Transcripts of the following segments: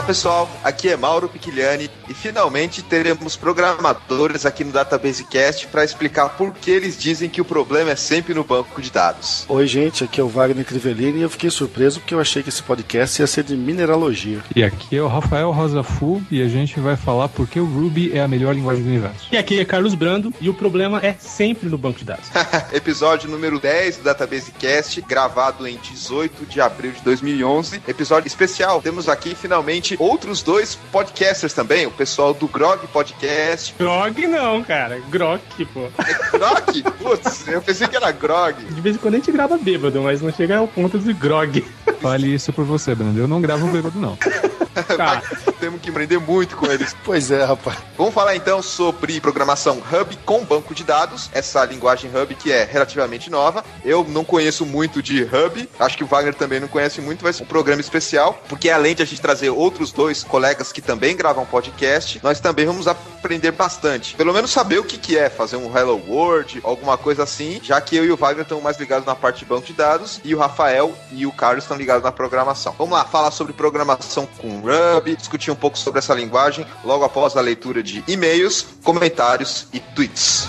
Olá pessoal, aqui é Mauro Piquiliani e finalmente teremos programadores aqui no Database Cast para explicar por que eles dizem que o problema é sempre no banco de dados. Oi gente, aqui é o Wagner Crivellini e eu fiquei surpreso porque eu achei que esse podcast ia ser de mineralogia. E aqui é o Rafael Rosafu e a gente vai falar por que o Ruby é a melhor linguagem do universo. E aqui é Carlos Brando e o problema é sempre no banco de dados. Episódio número 10 do Database Cast, gravado em 18 de abril de 2011. Episódio especial. Temos aqui finalmente outros dois podcasters também, o pessoal do Grog Podcast. Grog não, cara. Grok, pô. É Grog? Putz, eu pensei que era Grog. De vez em quando a gente grava bêbado, mas não chega ao ponto de Grog. Fale isso por você, Brando. Eu não gravo bêbado, não. Tá. Temos que aprender muito com eles. Pois é, rapaz. Vamos falar então sobre programação Hub com banco de dados, essa linguagem Hub que é relativamente nova. Eu não conheço muito de Hub, acho que o Wagner também não conhece muito, vai ser um programa especial, porque além de a gente trazer outros dois colegas que também gravam podcast, nós também vamos aprender bastante. Pelo menos saber o que, que é fazer um Hello World, alguma coisa assim, já que eu e o Wagner estamos mais ligados na parte de banco de dados e o Rafael e o Carlos estão ligados na programação. Vamos lá, falar sobre programação com Ruby, discutir um pouco sobre essa linguagem logo após a leitura de e-mails, comentários e tweets.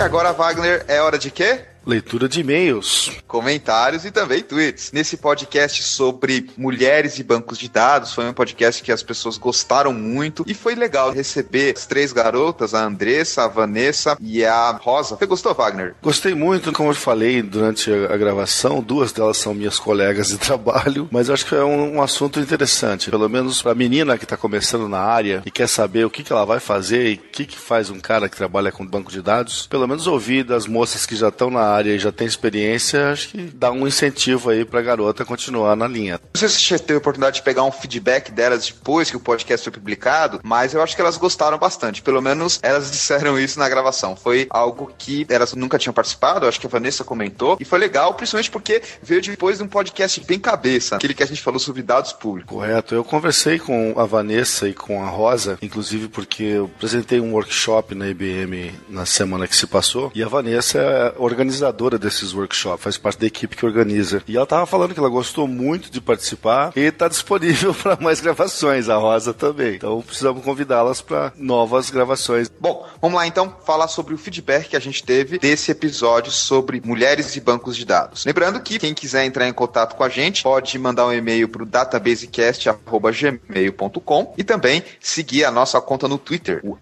E agora, Wagner, é hora de quê? Leitura de e-mails. Comentários e também tweets. Nesse podcast sobre mulheres e bancos de dados, foi um podcast que as pessoas gostaram muito e foi legal receber as três garotas, a Andressa, a Vanessa e a Rosa. Você gostou, Wagner? Gostei muito, como eu falei durante a gravação, duas delas são minhas colegas de trabalho, mas eu acho que é um, um assunto interessante, pelo menos para a menina que está começando na área e quer saber o que, que ela vai fazer e o que, que faz um cara que trabalha com banco de dados, pelo menos ouvir das moças que já estão na área e já tem experiência, acho que dá um incentivo aí pra garota continuar na linha. Não sei se você teve a oportunidade de pegar um feedback delas depois que o podcast foi publicado, mas eu acho que elas gostaram bastante. Pelo menos elas disseram isso na gravação. Foi algo que elas nunca tinham participado, acho que a Vanessa comentou, e foi legal, principalmente porque veio depois de um podcast bem cabeça, aquele que a gente falou sobre dados públicos. Correto. Eu conversei com a Vanessa e com a Rosa, inclusive porque eu apresentei um workshop na IBM na semana que se passou, e a Vanessa é organizadora desses workshops, faz parte da equipe que organiza. E ela tava falando que ela gostou muito de participar e tá disponível para mais gravações, a Rosa também. Então precisamos convidá-las para novas gravações. Bom, vamos lá então falar sobre o feedback que a gente teve desse episódio sobre mulheres e bancos de dados. Lembrando que quem quiser entrar em contato com a gente pode mandar um e-mail para o databasecast@gmail.com e também seguir a nossa conta no Twitter, o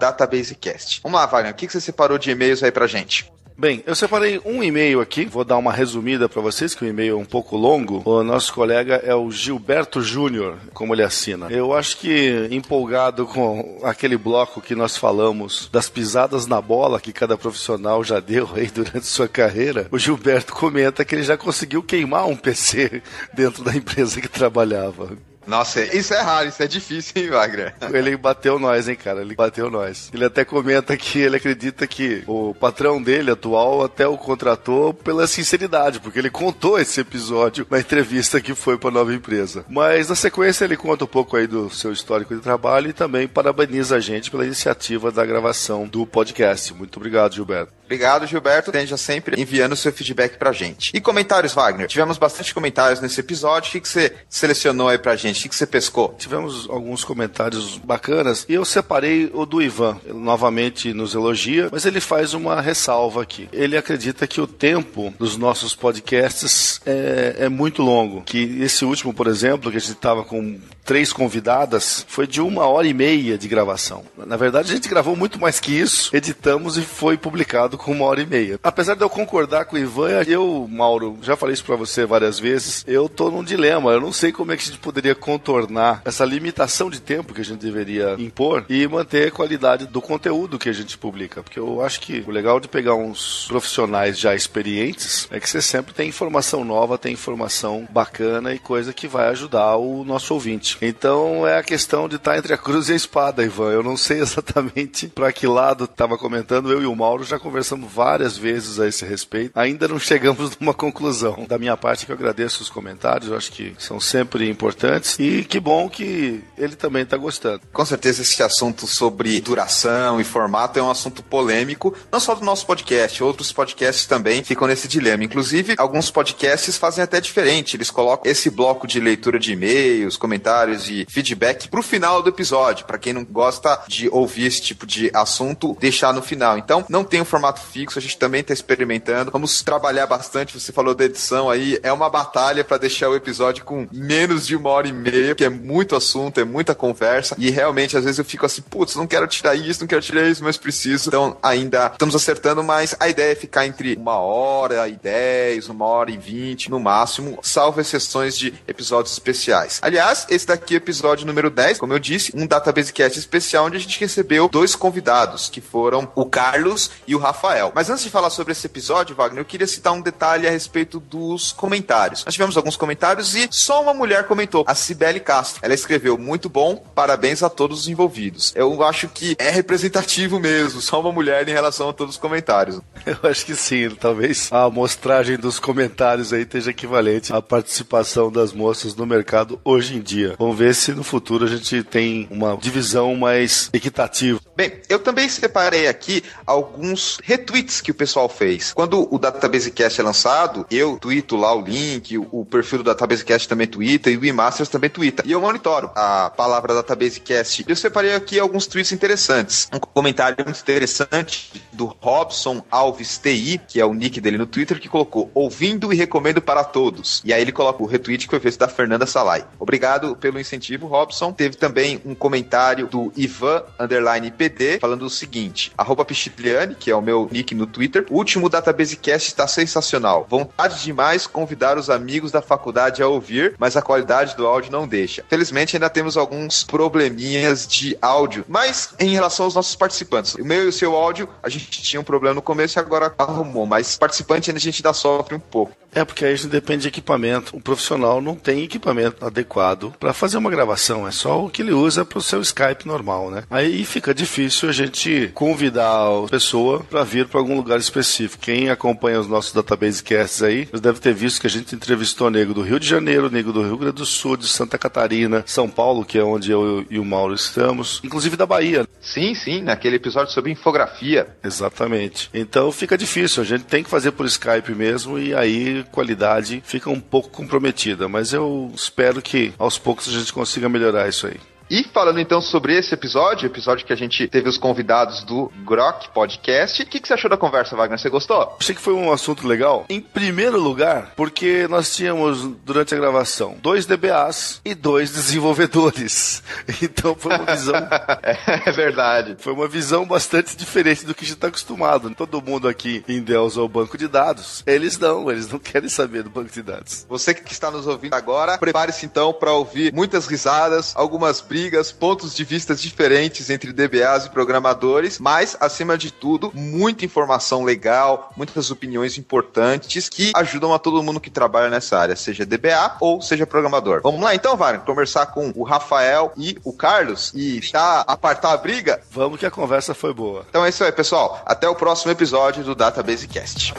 @databasecast. Vamos lá, Wagner, o que você separou de e-mails aí pra gente? Bem, eu separei um e-mail aqui, vou dar uma resumida para vocês, que o e-mail é um pouco longo. O nosso colega é o Gilberto Júnior, como ele assina. Eu acho que empolgado com aquele bloco que nós falamos das pisadas na bola que cada profissional já deu aí durante sua carreira, o Gilberto comenta que ele já conseguiu queimar um PC dentro da empresa que trabalhava. Nossa, isso é raro, isso é difícil, hein, Wagner? Ele bateu nós, hein, cara? Ele bateu nós. Ele até comenta que ele acredita que o patrão dele atual até o contratou pela sinceridade, porque ele contou esse episódio na entrevista que foi para nova empresa. Mas na sequência ele conta um pouco aí do seu histórico de trabalho e também parabeniza a gente pela iniciativa da gravação do podcast. Muito obrigado, Gilberto. Obrigado, Gilberto. Esteja sempre enviando seu feedback pra gente. E comentários, Wagner? Tivemos bastante comentários nesse episódio. O que, que você selecionou aí pra gente? O que, que você pescou? Tivemos alguns comentários bacanas e eu separei o do Ivan. Ele novamente nos elogia, mas ele faz uma ressalva aqui. Ele acredita que o tempo dos nossos podcasts é, é muito longo. Que esse último, por exemplo, que a gente estava com três convidadas, foi de uma hora e meia de gravação. Na verdade, a gente gravou muito mais que isso, editamos e foi publicado com uma hora e meia. Apesar de eu concordar com o Ivan, eu, Mauro, já falei isso pra você várias vezes, eu tô num dilema. Eu não sei como é que a gente poderia contornar essa limitação de tempo que a gente deveria impor e manter a qualidade do conteúdo que a gente publica. Porque eu acho que o legal de pegar uns profissionais já experientes é que você sempre tem informação nova, tem informação bacana e coisa que vai ajudar o nosso ouvinte. Então é a questão de estar entre a cruz e a espada, Ivan. Eu não sei exatamente para que lado estava comentando. Eu e o Mauro já conversamos várias vezes a esse respeito. Ainda não chegamos numa conclusão. Da minha parte, que eu agradeço os comentários. Eu acho que são sempre importantes. E que bom que ele também está gostando. Com certeza esse assunto sobre duração e formato é um assunto polêmico, não só do nosso podcast, outros podcasts também ficam nesse dilema. Inclusive, alguns podcasts fazem até diferente. Eles colocam esse bloco de leitura de e-mails, comentários e feedback pro final do episódio, para quem não gosta de ouvir esse tipo de assunto, deixar no final. Então, não tem um formato fixo, a gente também está experimentando. Vamos trabalhar bastante. Você falou da edição aí, é uma batalha para deixar o episódio com menos de uma hora e meia, que é muito assunto, é muita conversa. E realmente, às vezes eu fico assim, putz, não quero tirar isso, não quero tirar isso, mas preciso. Então, ainda estamos acertando, mas a ideia é ficar entre uma hora e dez, uma hora e vinte, no máximo, salvo exceções de episódios especiais. Aliás, esse daqui é episódio número 10, como eu disse, um Database Cast especial onde a gente recebeu dois convidados, que foram o Carlos e o Rafael. Mas antes de falar sobre esse episódio, Wagner, eu queria citar um detalhe a respeito dos comentários. Nós tivemos alguns comentários e só uma mulher comentou, a Cibele Castro. Ela escreveu, muito bom, parabéns a todos os envolvidos. Eu acho que é representativo mesmo, só uma mulher em relação a todos os comentários. Eu acho que sim, talvez a amostragem dos comentários aí esteja equivalente à participação das moças no mercado hoje em dia. Vamos ver se no futuro a gente tem uma divisão mais equitativa. Bem, eu também separei aqui alguns retweets que o pessoal fez. Quando o Database Cast é lançado, eu tweeto lá o link, o perfil do Database Cast também twitta e o eMasters também twitta. E eu monitoro a palavra Database Cast. Eu separei aqui alguns tweets interessantes. Um comentário muito interessante do Robson Alves TI, que é o nick dele no Twitter, que colocou ouvindo e recomendo para todos. E aí ele coloca o retweet que foi feito da Fernanda Salai. Obrigado pelo incentivo, Robson. Teve também um comentário do Ivan underline Falando o seguinte: arroba que é o meu nick no Twitter. O último Database Cast está sensacional. Vontade demais convidar os amigos da faculdade a ouvir, mas a qualidade do áudio não deixa. Felizmente ainda temos alguns probleminhas de áudio, mas em relação aos nossos participantes, o meu e o seu áudio, a gente tinha um problema no começo e agora arrumou, mas participante ainda a gente ainda sofre um pouco. É porque aí gente depende de equipamento. O profissional não tem equipamento adequado para fazer uma gravação, é só o que ele usa para o seu Skype normal, né? Aí fica difícil a gente convidar a pessoa para vir para algum lugar específico. Quem acompanha os nossos database casts aí, deve ter visto que a gente entrevistou nego do Rio de Janeiro, nego do Rio Grande do Sul, de Santa Catarina, São Paulo, que é onde eu e o Mauro estamos, inclusive da Bahia. Sim, sim, naquele episódio sobre infografia. Exatamente. Então fica difícil, a gente tem que fazer por Skype mesmo e aí qualidade fica um pouco comprometida, mas eu espero que aos poucos a gente consiga melhorar isso aí. E falando então sobre esse episódio, episódio que a gente teve os convidados do Grok Podcast, o que, que você achou da conversa, Wagner? Você gostou? Achei que foi um assunto legal. Em primeiro lugar, porque nós tínhamos, durante a gravação, dois DBAs e dois desenvolvedores. Então foi uma visão. é verdade. Foi uma visão bastante diferente do que a gente está acostumado. Todo mundo aqui em Dell usa o banco de dados. Eles não, eles não querem saber do banco de dados. Você que está nos ouvindo agora, prepare-se então para ouvir muitas risadas, algumas brigas brigas, pontos de vista diferentes entre DBAs e programadores, mas, acima de tudo, muita informação legal, muitas opiniões importantes que ajudam a todo mundo que trabalha nessa área, seja DBA ou seja programador. Vamos lá então, Wagner, conversar com o Rafael e o Carlos e já apartar a briga? Vamos que a conversa foi boa. Então é isso aí, pessoal. Até o próximo episódio do Database Cast.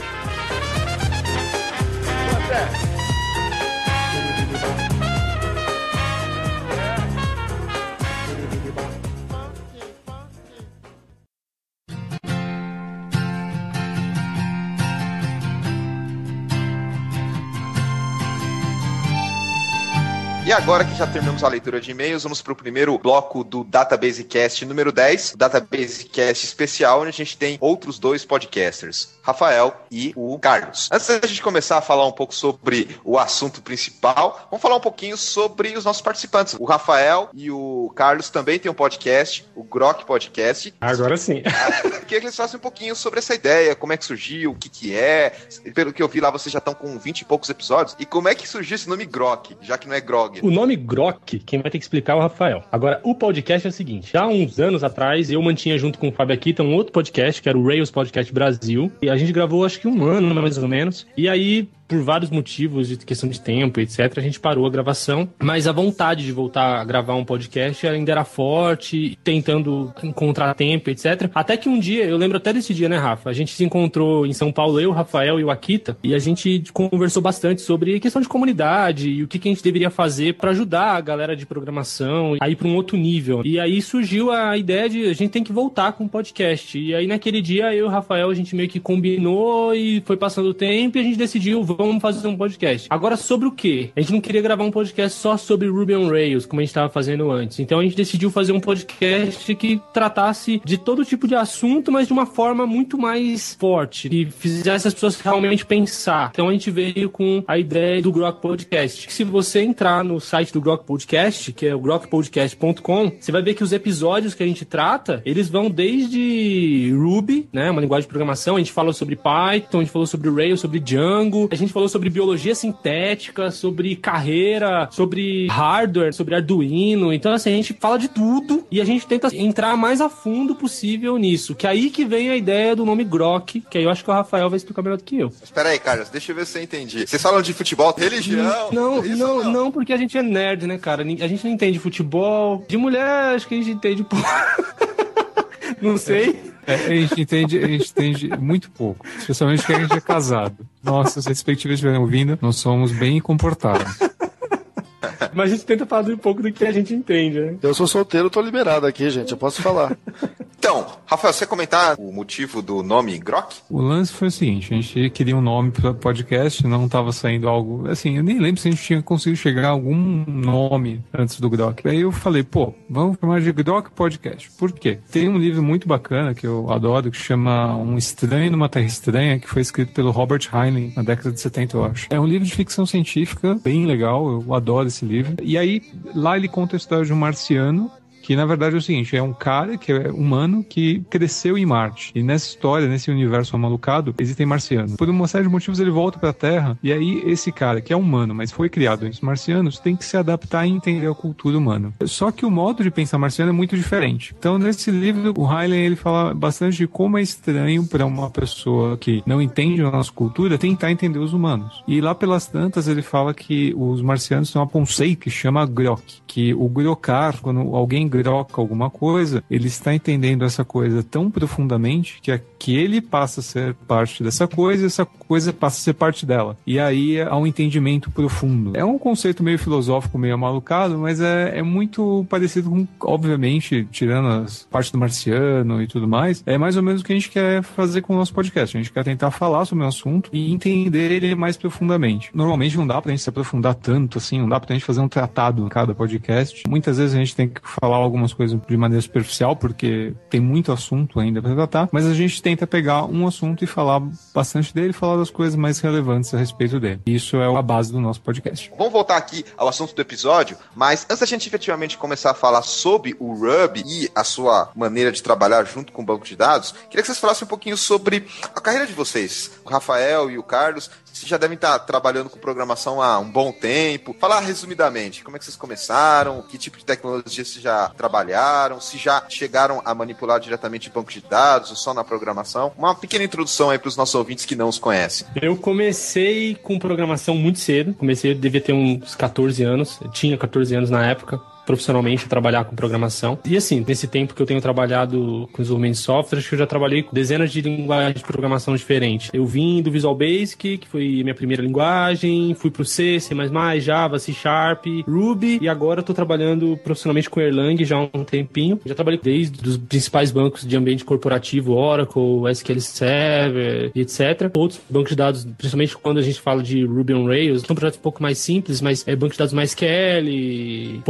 E agora que já terminamos a leitura de e-mails, vamos para o primeiro bloco do Database Cast número 10, Database Cast especial, onde a gente tem outros dois podcasters, Rafael e o Carlos. Antes da gente começar a falar um pouco sobre o assunto principal, vamos falar um pouquinho sobre os nossos participantes. O Rafael e o Carlos também têm um podcast, o Grok Podcast. Agora sim. Queria que eles falassem um pouquinho sobre essa ideia, como é que surgiu, o que que é. Pelo que eu vi lá, vocês já estão com 20 e poucos episódios. E como é que surgiu esse nome Grok, já que não é Grog? O nome Grok, quem vai ter que explicar é o Rafael. Agora, o podcast é o seguinte: já há uns anos atrás, eu mantinha junto com o Fábio Akita um outro podcast, que era o Rails Podcast Brasil. E a gente gravou acho que um ano, mais ou menos. E aí por vários motivos, de questão de tempo, etc., a gente parou a gravação. Mas a vontade de voltar a gravar um podcast ainda era forte, tentando encontrar tempo, etc. Até que um dia, eu lembro até desse dia, né, Rafa? A gente se encontrou em São Paulo, eu, Rafael e o Akita, e a gente conversou bastante sobre questão de comunidade e o que, que a gente deveria fazer para ajudar a galera de programação a ir para um outro nível. E aí surgiu a ideia de a gente tem que voltar com o podcast. E aí naquele dia eu e o Rafael a gente meio que combinou e foi passando o tempo e a gente decidiu vamos fazer um podcast. Agora sobre o que? A gente não queria gravar um podcast só sobre Ruby on Rails como a gente estava fazendo antes. Então a gente decidiu fazer um podcast que tratasse de todo tipo de assunto, mas de uma forma muito mais forte, que fizesse as pessoas realmente pensar. Então a gente veio com a ideia do Grok Podcast. Se você entrar no site do Grok Podcast, que é o grokpodcast.com, você vai ver que os episódios que a gente trata, eles vão desde Ruby, né, uma linguagem de programação, a gente falou sobre Python, a gente falou sobre Rails, sobre Django, a gente falou sobre biologia sintética, sobre carreira, sobre hardware, sobre Arduino. Então assim, a gente fala de tudo e a gente tenta entrar mais a fundo possível nisso, que é aí que vem a ideia do nome Grok, que aí eu acho que o Rafael vai explicar melhor do que eu. Espera aí, Carlos, deixa eu ver se eu entendi. Vocês falam de futebol, religião? Não, não, não, não, porque a gente é nerd, né, cara? A gente não entende futebol. De mulher, acho que a gente entende pouco. não sei. É, a gente entende, a gente entende muito pouco, especialmente que a gente é casado. Nossas respectivas estiverem ouvindo, nós somos bem comportados. Mas a gente tenta falar um pouco do que a gente entende, né? Eu sou solteiro, tô liberado aqui, gente. Eu posso falar. Então, Rafael, você comentar o motivo do nome Grok? O lance foi o seguinte: a gente queria um nome para podcast, não estava saindo algo. Assim, eu nem lembro se a gente tinha conseguido chegar a algum nome antes do Grok. Aí eu falei, pô, vamos chamar de Grok Podcast. Por quê? Tem um livro muito bacana que eu adoro que chama Um Estranho numa Terra Estranha, que foi escrito pelo Robert Heinlein na década de 70, eu acho. É um livro de ficção científica bem legal, eu adoro esse livro. E aí, lá ele conta a história de um marciano que na verdade é o seguinte, é um cara que é humano que cresceu em Marte. E nessa história, nesse universo amalucado, existem marcianos. Por uma série de motivos ele volta para a Terra e aí esse cara que é humano, mas foi criado entre os marcianos, tem que se adaptar e entender a cultura humana. Só que o modo de pensar marciano é muito diferente. Então nesse livro o Heinlein ele fala bastante de como é estranho para uma pessoa que não entende a nossa cultura tentar entender os humanos. E lá pelas tantas ele fala que os marcianos têm um conceito que chama grok, que o grokar, quando alguém troca alguma coisa, ele está entendendo essa coisa tão profundamente que, é, que ele passa a ser parte dessa coisa e essa coisa passa a ser parte dela. E aí há um entendimento profundo. É um conceito meio filosófico, meio malucado, mas é, é muito parecido com, obviamente, tirando as partes do marciano e tudo mais, é mais ou menos o que a gente quer fazer com o nosso podcast. A gente quer tentar falar sobre o assunto e entender ele mais profundamente. Normalmente não dá pra gente se aprofundar tanto assim, não dá pra gente fazer um tratado em cada podcast. Muitas vezes a gente tem que falar algumas coisas de maneira superficial, porque tem muito assunto ainda para tratar, mas a gente tenta pegar um assunto e falar bastante dele, falar das coisas mais relevantes a respeito dele. Isso é a base do nosso podcast. Vamos voltar aqui ao assunto do episódio, mas antes da gente efetivamente começar a falar sobre o Ruby e a sua maneira de trabalhar junto com o banco de dados, queria que vocês falassem um pouquinho sobre a carreira de vocês. O Rafael e o Carlos, vocês já devem estar trabalhando com programação há um bom tempo. Falar resumidamente, como é que vocês começaram, que tipo de tecnologia vocês já trabalharam, se já chegaram a manipular diretamente banco de dados ou só na programação. Uma pequena introdução aí para os nossos ouvintes que não os conhecem. Eu comecei com programação muito cedo. Comecei, eu devia ter uns 14 anos. Eu tinha 14 anos na época profissionalmente trabalhar com programação. E assim, nesse tempo que eu tenho trabalhado com desenvolvimento de software, acho que eu já trabalhei com dezenas de linguagens de programação diferentes. Eu vim do Visual Basic, que foi minha primeira linguagem, fui pro C, C++, Java, C Sharp, Ruby, e agora estou trabalhando profissionalmente com Erlang já há um tempinho. Já trabalhei desde os principais bancos de ambiente corporativo, Oracle, SQL Server, etc. Outros bancos de dados, principalmente quando a gente fala de Ruby on Rails, são projetos um pouco mais simples, mas é banco de dados mais MySQL,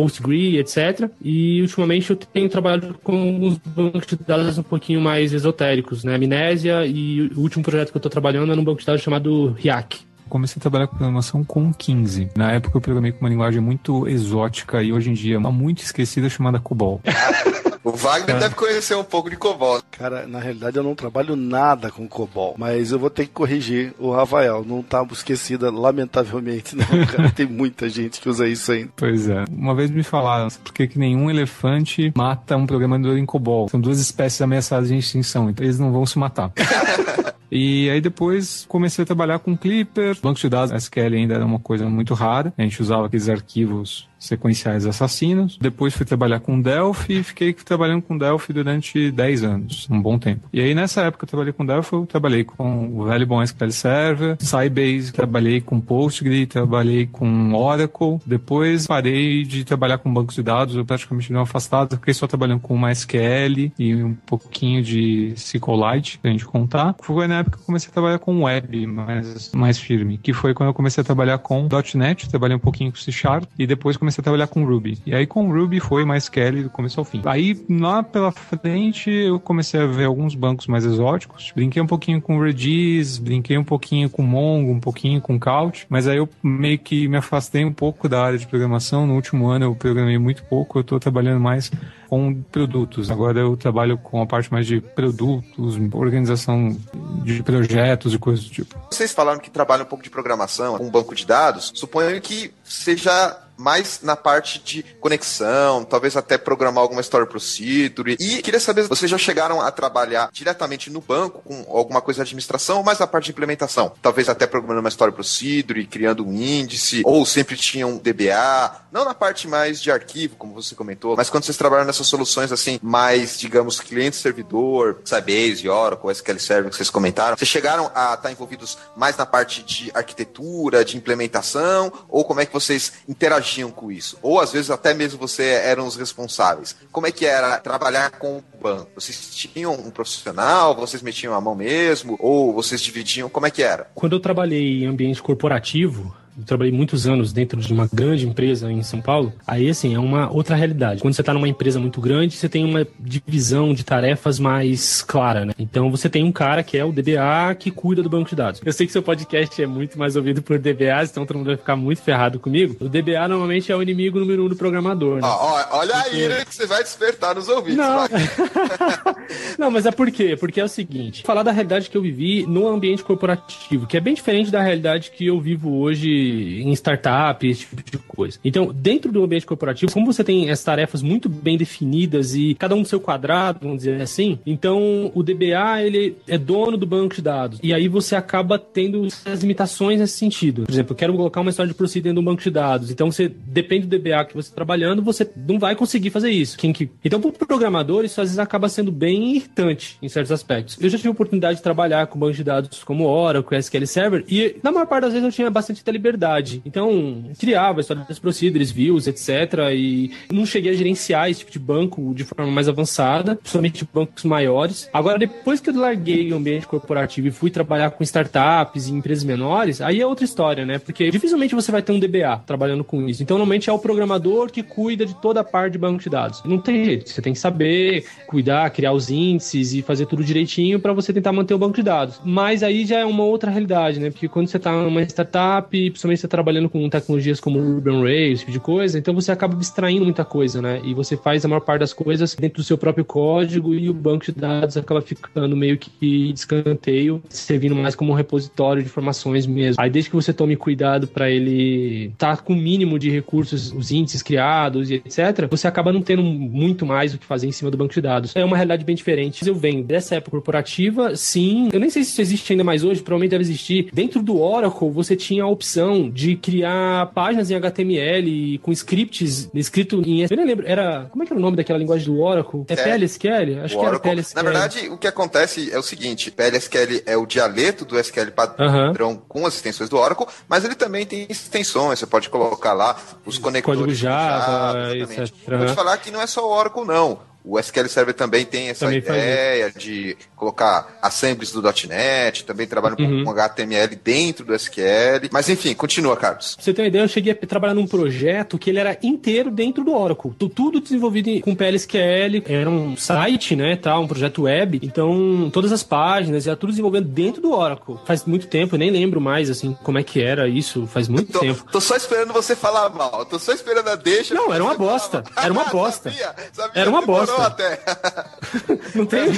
Etc. E ultimamente eu tenho trabalhado com uns bancos de dados um pouquinho mais esotéricos, né? Amnésia e o último projeto que eu estou trabalhando é num banco de dados chamado RIAC comecei a trabalhar com programação com 15. Na época eu programei com uma linguagem muito exótica e hoje em dia uma muito esquecida chamada COBOL. O Wagner deve conhecer um pouco de COBOL. Cara, na realidade eu não trabalho nada com COBOL, mas eu vou ter que corrigir o Rafael. Não tá esquecida, lamentavelmente, não, cara. Tem muita gente que usa isso ainda. Pois é. Uma vez me falaram por que nenhum elefante mata um programador em COBOL. São duas espécies ameaçadas de extinção, então eles não vão se matar. E aí depois comecei a trabalhar com Clipper. Banco de dados SQL ainda era uma coisa muito rara. A gente usava aqueles arquivos sequenciais assassinos. Depois fui trabalhar com Delphi e fiquei trabalhando com Delphi durante 10 anos, um bom tempo. E aí nessa época eu trabalhei com Delphi, eu trabalhei com o velho bom SQL Server, Sybase, trabalhei com Postgre, trabalhei com Oracle. Depois parei de trabalhar com bancos de dados, eu praticamente dei uma afastada, fiquei só trabalhando com MySQL e um pouquinho de SQLite, pra gente contar. Foi na época eu comecei a trabalhar com web mais, mais firme, que foi quando eu comecei a trabalhar com .NET, trabalhei um pouquinho com C Sharp e depois comecei a trabalhar com Ruby. E aí com Ruby foi mais Kelly do começo ao fim. Aí lá pela frente eu comecei a ver alguns bancos mais exóticos. Brinquei um pouquinho com Redis, brinquei um pouquinho com Mongo, um pouquinho com Couch, mas aí eu meio que me afastei um pouco da área de programação. No último ano eu programei muito pouco, eu estou trabalhando mais com produtos. Agora eu trabalho com a parte mais de produtos, organização de projetos e coisas do tipo. Vocês falaram que trabalham um pouco de programação, um banco de dados. Suponho que seja mais na parte de conexão, talvez até programar alguma story procedure. E queria saber, vocês já chegaram a trabalhar diretamente no banco com alguma coisa de administração ou mais na parte de implementação? Talvez até programando uma story procedure, criando um índice, ou sempre tinham um DBA, não na parte mais de arquivo, como você comentou, mas quando vocês trabalham nessas soluções assim, mais, digamos, cliente-servidor, Sybase, Oracle, SQL Server que vocês comentaram, vocês chegaram a estar envolvidos mais na parte de arquitetura, de implementação, ou como é que vocês interagiram interagiam com isso? Ou às vezes até mesmo você eram os responsáveis. Como é que era trabalhar com o banco? Vocês tinham um profissional, vocês metiam a mão mesmo, ou vocês dividiam? Como é que era? Quando eu trabalhei em ambiente corporativo, eu trabalhei muitos anos dentro de uma grande empresa em São Paulo, aí assim, é uma outra realidade. Quando você está numa empresa muito grande, você tem uma divisão de tarefas mais clara, né? Então você tem um cara que é o DBA que cuida do banco de dados. Eu sei que seu podcast é muito mais ouvido por DBAs, então todo mundo vai ficar muito ferrado comigo. O DBA normalmente é o inimigo número um do programador, né? Ah, olha Porque... aí, né, que você vai despertar nos ouvidos. Não. Não, mas é por quê? Porque é o seguinte, falar da realidade que eu vivi no ambiente corporativo, que é bem diferente da realidade que eu vivo hoje em startup, esse tipo de coisa. Então, dentro do ambiente corporativo, como você tem as tarefas muito bem definidas e cada um no seu quadrado, vamos dizer assim, então o DBA ele é dono do banco de dados. E aí você acaba tendo as limitações nesse sentido. Por exemplo, eu quero colocar uma história de procedimento dentro do banco de dados. Então, você depende do DBA que você está trabalhando, você não vai conseguir fazer isso. Quem que... Então, para o programador, isso às vezes acaba sendo bem irritante em certos aspectos. Eu já tive a oportunidade de trabalhar com bancos de dados como Oracle, SQL Server, e na maior parte das vezes eu tinha bastante liberdade liberdade. Então, criava histórias procedures, views, etc. E não cheguei a gerenciar esse tipo de banco de forma mais avançada, principalmente bancos maiores. Agora, depois que eu larguei o ambiente corporativo e fui trabalhar com startups e empresas menores, aí é outra história, né? Porque dificilmente você vai ter um DBA trabalhando com isso. Então, normalmente é o programador que cuida de toda a parte de banco de dados. Não tem jeito. Você tem que saber cuidar, criar os índices e fazer tudo direitinho para você tentar manter o banco de dados. Mas aí já é uma outra realidade, né? Porque quando você está numa startup, principalmente você trabalhando com tecnologias como Urban Rails, esse tipo de coisa, então você acaba abstraindo muita coisa, né? E você faz a maior parte das coisas dentro do seu próprio código e o banco de dados acaba ficando meio que de escanteio, servindo mais como um repositório de informações mesmo. Aí desde que você tome cuidado para ele estar tá com o mínimo de recursos, os índices criados e etc, você acaba não tendo muito mais o que fazer em cima do banco de dados. É uma realidade bem diferente. Eu venho dessa época corporativa, sim. Eu nem sei se isso existe ainda mais hoje, provavelmente deve existir. Dentro do Oracle, você tinha a opção de criar páginas em HTML com scripts escrito em. Eu nem lembro, era. Como é que era o nome daquela linguagem do Oracle? É, é PLSQL? Acho que era PLSQL. Na verdade, o que acontece é o seguinte: PLSQL é o dialeto do SQL padrão uhum. com as extensões do Oracle, mas ele também tem extensões. Você pode colocar lá os conectores. Código Java, Java etc. Vou te falar que não é só o Oracle, não. O SQL Server também tem essa também ideia de colocar assemblies do .NET, também trabalha uhum. com HTML dentro do SQL. Mas enfim, continua, Carlos. Pra você ter uma ideia, eu cheguei a trabalhar num projeto que ele era inteiro dentro do Oracle. Tudo desenvolvido com PLSQL, era um site, né, tal, um projeto web. Então, todas as páginas, era tudo desenvolvendo dentro do Oracle. Faz muito tempo, eu nem lembro mais, assim, como é que era isso, faz muito tô, tempo. Tô só esperando você falar mal, tô só esperando a deixa. Não, era uma bosta, era uma bosta. sabia, sabia, era uma bosta até. Não tem?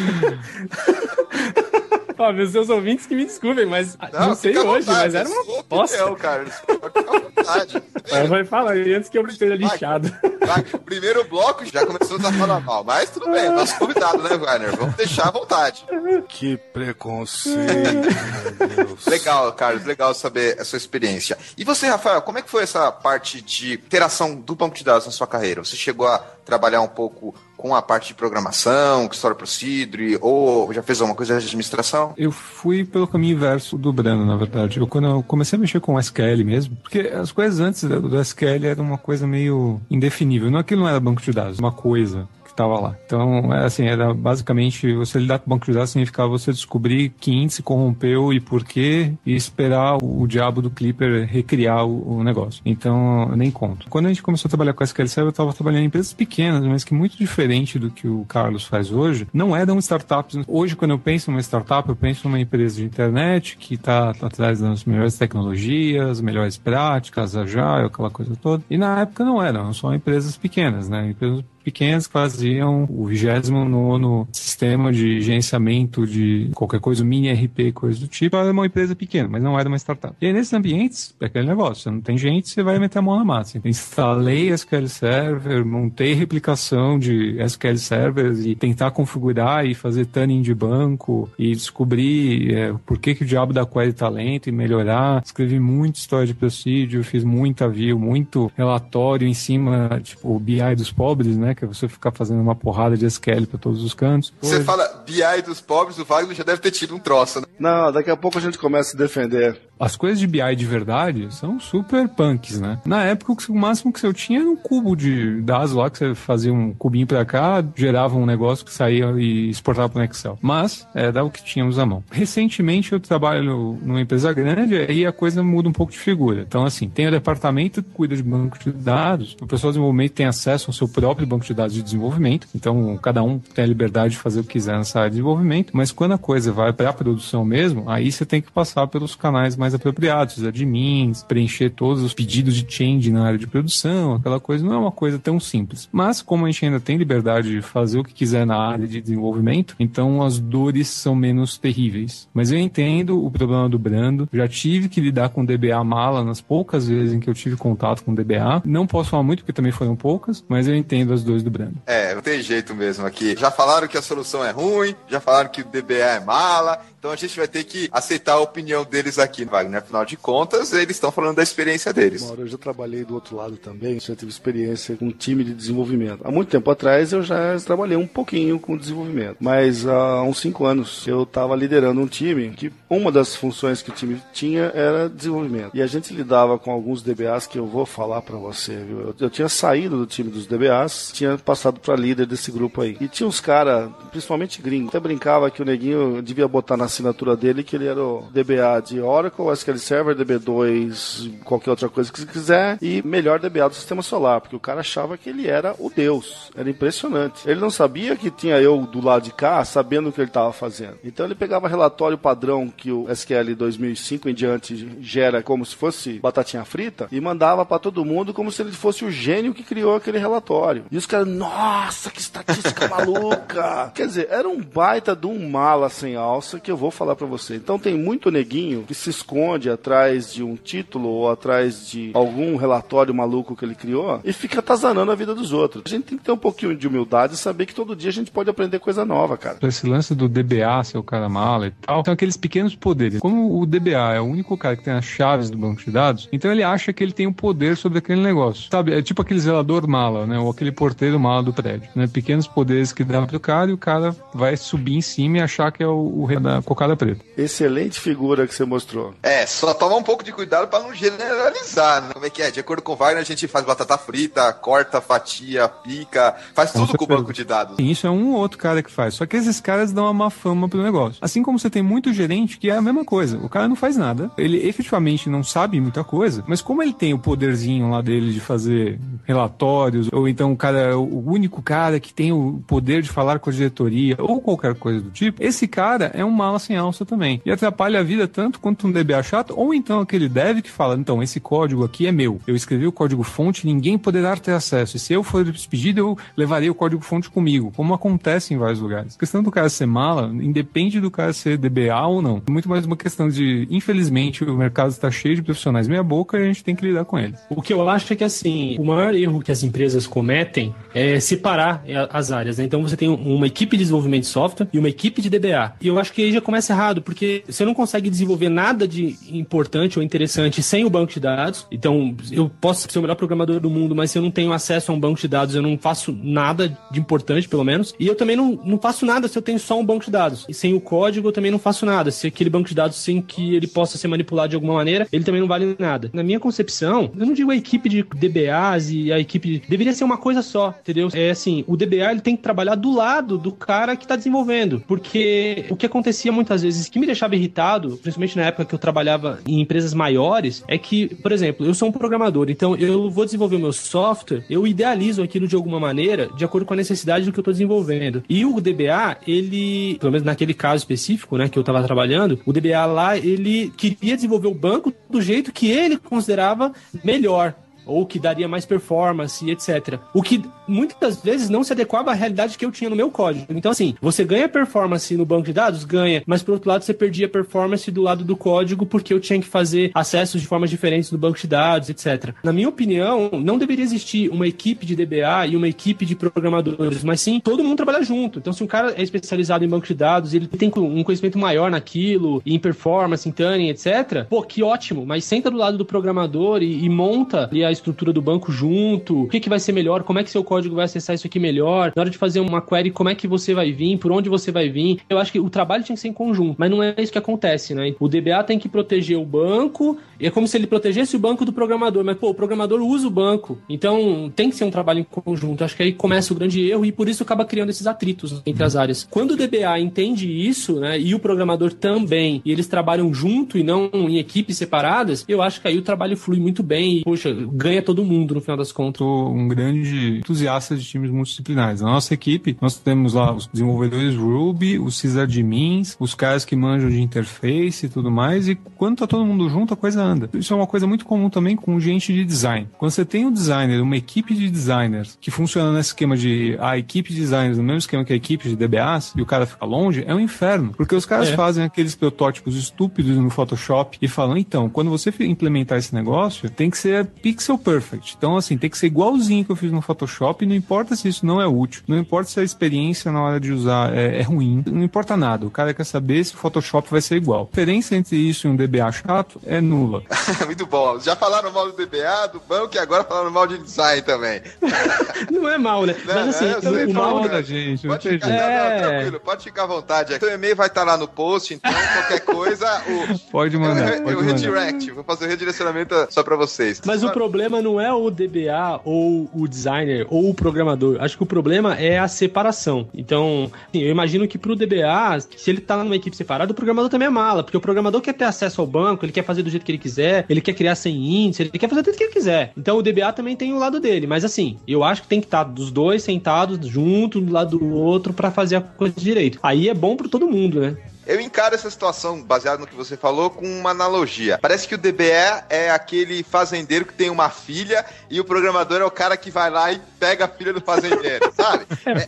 Ó, meus seus ouvintes que me desculpem, mas não, não sei hoje, vontade, mas era uma bosta. cara. Fica à vontade. Mas vai falar antes que eu esteja lixado. Vai, primeiro bloco já começou a falar mal, mas tudo bem, nosso convidado, né, Wagner? Vamos deixar à vontade. Que preconceito, meu Deus. Legal, Carlos, legal saber a sua experiência. E você, Rafael, como é que foi essa parte de interação do banco de dados na sua carreira? Você chegou a trabalhar um pouco com a parte de programação, Story Procedure, ou já fez alguma coisa de administração? Eu fui pelo caminho inverso do Brando, na verdade. Eu, quando eu comecei a mexer com SQL mesmo, porque as coisas antes do SQL era uma coisa meio indefinível. Não, aquilo não era banco de dados, uma coisa que estava lá. Então, é assim, era basicamente você lidar com o banco de dados significava você descobrir que índice corrompeu e por quê e esperar o, diabo do Clipper recriar o, o, negócio. Então, nem conto. Quando a gente começou a trabalhar com SQL Server, eu estava trabalhando em empresas pequenas, mas que muito diferente do que o Carlos faz hoje, não eram startups. Hoje, quando eu penso numa startup, eu penso numa empresa de internet que está atrás das melhores tecnologias, melhores práticas, agile, aquela coisa toda. E na época não eram, só empresas pequenas, né? Empresas pequenas que faziam o 29 sistema de gerenciamento de qualquer coisa, mini RP, coisa do tipo. Era uma empresa pequena, mas não era uma startup. E aí, nesses ambientes, é aquele negócio: você não tem gente, você vai meter a mão na massa. Então, instalei SQL Server, montei replicação de SQL Server e tentar configurar e fazer tuning de banco e descobrir é, por que, que o diabo da query tá lento e melhorar. Escrevi muita história de procedure, fiz muita view, muito relatório em cima, tipo, o BI dos pobres, né? Que é você ficar fazendo uma porrada de SQL para todos os cantos. Você fala BI dos pobres, o Wagner já deve ter tido um troço, né? Não, daqui a pouco a gente começa a defender. As coisas de BI de verdade são super punks, né? Na época, o máximo que eu tinha era um cubo de dados lá, que você fazia um cubinho para cá, gerava um negócio que saía e exportava para o Excel. Mas era o que tínhamos à mão. Recentemente eu trabalho numa empresa grande e aí a coisa muda um pouco de figura. Então, assim, tem o departamento que cuida de banco de dados, o pessoal de desenvolvimento tem acesso ao seu próprio banco de dados de desenvolvimento, então cada um tem a liberdade de fazer o que quiser nessa área de desenvolvimento, mas quando a coisa vai para a produção mesmo, aí você tem que passar pelos canais mais apropriados, os admins, preencher todos os pedidos de change na área de produção, aquela coisa não é uma coisa tão simples. Mas como a gente ainda tem liberdade de fazer o que quiser na área de desenvolvimento, então as dores são menos terríveis. Mas eu entendo o problema do Brando, já tive que lidar com DBA mala nas poucas vezes em que eu tive contato com DBA. Não posso falar muito porque também foram poucas, mas eu entendo as dores do Brando. É, não tem jeito mesmo aqui. Já falaram que a solução é ruim, já falaram que o DBA é mala, então a gente vai ter que aceitar a opinião deles aqui, Wagner. Afinal de contas, eles estão falando da experiência deles. Mauro, eu já trabalhei do outro lado também, já tive experiência com time de desenvolvimento. Há muito tempo atrás eu já trabalhei um pouquinho com desenvolvimento, mas há uns cinco anos eu estava liderando um time que uma das funções que o time tinha era desenvolvimento. E a gente lidava com alguns DBAs que eu vou falar para você, viu? Eu, eu, tinha saído do time dos DBAs, tinha passado para líder desse grupo aí. E tinha uns caras, principalmente gringos, até brincava que o neguinho devia botar na assinatura dele que ele era o DBA de Oracle, SQL Server, DB2, qualquer outra coisa que você quiser, e melhor DBA do sistema solar, porque o cara achava que ele era o Deus. Era impressionante. Ele não sabia que tinha eu do lado de cá sabendo o que ele estava fazendo. Então ele pegava relatório padrão que o SQL 2005 em diante gera como se fosse batatinha frita e mandava para todo mundo como se ele fosse o gênio que criou aquele relatório. E os caras, nossa, que estatística maluca! Quer dizer, era um baita de um mala sem alça que eu vou falar para você. Então tem muito neguinho que se esconde atrás de um título ou atrás de algum relatório maluco que ele criou e fica atazanando a vida dos outros. A gente tem que ter um pouquinho de humildade e saber que todo dia a gente pode aprender coisa nova, cara. Esse lance do DBA ser o cara mala e tal, são aqueles pequenos poderes. Como o DBA é o único cara que tem as chaves do banco de dados, então ele acha que ele tem o poder sobre aquele negócio. Sabe, é tipo aquele zelador mala, né? Ou aquele porteiro mala do prédio, né? Pequenos poderes que dá pro cara e o cara vai subir em cima e achar que é o, o rei da cocada preta. Excelente figura que você mostrou. É, só toma um pouco de cuidado para não generalizar, né? Como é que é? De acordo com o Wagner, a gente faz batata frita, corta, fatia, pica, faz tudo com o banco de dados. Isso é um ou outro cara que faz. Só que esses caras dão uma má fama pro negócio. Assim como você tem muito gerente que é a mesma coisa. O cara não faz nada. Ele efetivamente não sabe muita coisa, mas como ele tem o poderzinho lá dele de fazer relatórios, ou então o cara é o único cara que tem o poder de falar com a diretoria, ou qualquer coisa do tipo, esse cara é um mala sem alça também. E atrapalha a vida tanto quanto um DBA chato, ou então aquele dev que fala, então, esse código aqui é meu. Eu escrevi o código fonte, ninguém poderá ter acesso. E se eu for despedido, eu levarei o código fonte comigo, como acontece em vários lugares. A questão do cara ser mala, independe do cara ser DBA ou não. É muito mais uma questão de, infelizmente, o mercado está cheio de profissionais meia boca e a gente tem que lidar com eles. O que eu acho é que, assim, o maior erro que as empresas cometem é separar as áreas, né? Então você tem uma equipe de desenvolvimento de software e uma equipe de DBA. E eu acho que aí já começa errado, porque você não consegue desenvolver nada de importante ou interessante sem o banco de dados. Então, eu posso ser o melhor programador do mundo, mas se eu não tenho acesso a um banco de dados, eu não faço nada de importante, pelo menos. E eu também não, não faço nada se eu tenho só um banco de dados. E sem o código, eu também não faço nada. Se aquele banco de dados, sem que ele possa ser manipulado de alguma maneira, ele também não vale nada. Na minha concepção, eu não digo a equipe de DBAs e a equipe. Deveria ser uma coisa só, entendeu? É assim, o DBA ele tem que trabalhar do lado do cara que está desenvolvendo. Porque o que acontecia muitas vezes, que me deixava irritado, principalmente na época que eu trabalhava em empresas maiores, é que, por exemplo, eu sou um programador, então eu vou desenvolver o meu software, eu idealizo aquilo de alguma maneira, de acordo com a necessidade do que eu estou desenvolvendo. E o DBA, ele, pelo menos naquele caso específico, né, que eu estava trabalhando, o DBA lá, ele queria desenvolver o banco do jeito que ele considerava melhor ou que daria mais performance, etc. O que muitas vezes não se adequava à realidade que eu tinha no meu código. Então, assim, você ganha performance no banco de dados? Ganha, mas por outro lado, você perdia performance do lado do código porque eu tinha que fazer acessos de formas diferentes do banco de dados, etc. Na minha opinião, não deveria existir uma equipe de DBA e uma equipe de programadores, mas sim todo mundo trabalhar junto. Então, se um cara é especializado em banco de dados, ele tem um conhecimento maior naquilo, em performance, em tuning, etc., pô, que ótimo, mas senta do lado do programador e, e monta ali a estrutura do banco junto, o que, que vai ser melhor, como é que seu código vai acessar isso aqui melhor, na hora de fazer uma query, como é que você vai vir, por onde você vai vir. Eu acho que o trabalho tinha que ser em conjunto, mas não é isso que acontece, né? O DBA tem que proteger o banco, e é como se ele protegesse o banco do programador, mas pô, o programador usa o banco, então tem que ser um trabalho em conjunto. Acho que aí começa o grande erro e por isso acaba criando esses atritos entre as áreas. Quando o DBA entende isso, né, e o programador também, e eles trabalham junto e não em equipes separadas, eu acho que aí o trabalho flui muito bem e, poxa, ganha todo mundo no final das contas. Sou um grande de times multidisciplinares. Na nossa equipe, nós temos lá os desenvolvedores Ruby, os sysadmins, os caras que manjam de interface e tudo mais, e quando tá todo mundo junto, a coisa anda. Isso é uma coisa muito comum também com gente de design. Quando você tem um designer, uma equipe de designers que funciona nesse esquema de a equipe de designers no mesmo esquema que a equipe de DBAs, e o cara fica longe, é um inferno. Porque os caras é. fazem aqueles protótipos estúpidos no Photoshop e falam, então, quando você implementar esse negócio, tem que ser pixel perfect. Então, assim, tem que ser igualzinho que eu fiz no Photoshop, não importa se isso não é útil, não importa se a experiência na hora de usar é, é ruim, não importa nada. O cara quer saber se o Photoshop vai ser igual. A diferença entre isso e um DBA chato é nula. Muito bom. Já falaram mal do DBA, do banco e agora falaram mal de design também. não é mal, né? Não, Mas assim, é, o mal da gente. Pode ficar, é... não, tranquilo, pode ficar à vontade. O e-mail vai estar lá no post, então qualquer coisa. O... Pode mandar. Eu, eu, pode redirect, mandar. vou fazer o redirecionamento só pra vocês. Mas o problema não é o DBA ou o designer ou o programador. Acho que o problema é a separação. Então, assim, eu imagino que pro DBA, se ele tá numa equipe separada, o programador também é mala, porque o programador quer ter acesso ao banco, ele quer fazer do jeito que ele quiser, ele quer criar sem índice, ele quer fazer tudo que ele quiser. Então o DBA também tem o lado dele, mas assim, eu acho que tem que estar tá dos dois sentados junto, do lado do outro, para fazer a coisa direito. Aí é bom para todo mundo, né? Eu encaro essa situação, baseado no que você falou, com uma analogia. Parece que o DBE é aquele fazendeiro que tem uma filha e o programador é o cara que vai lá e pega a filha do fazendeiro, sabe?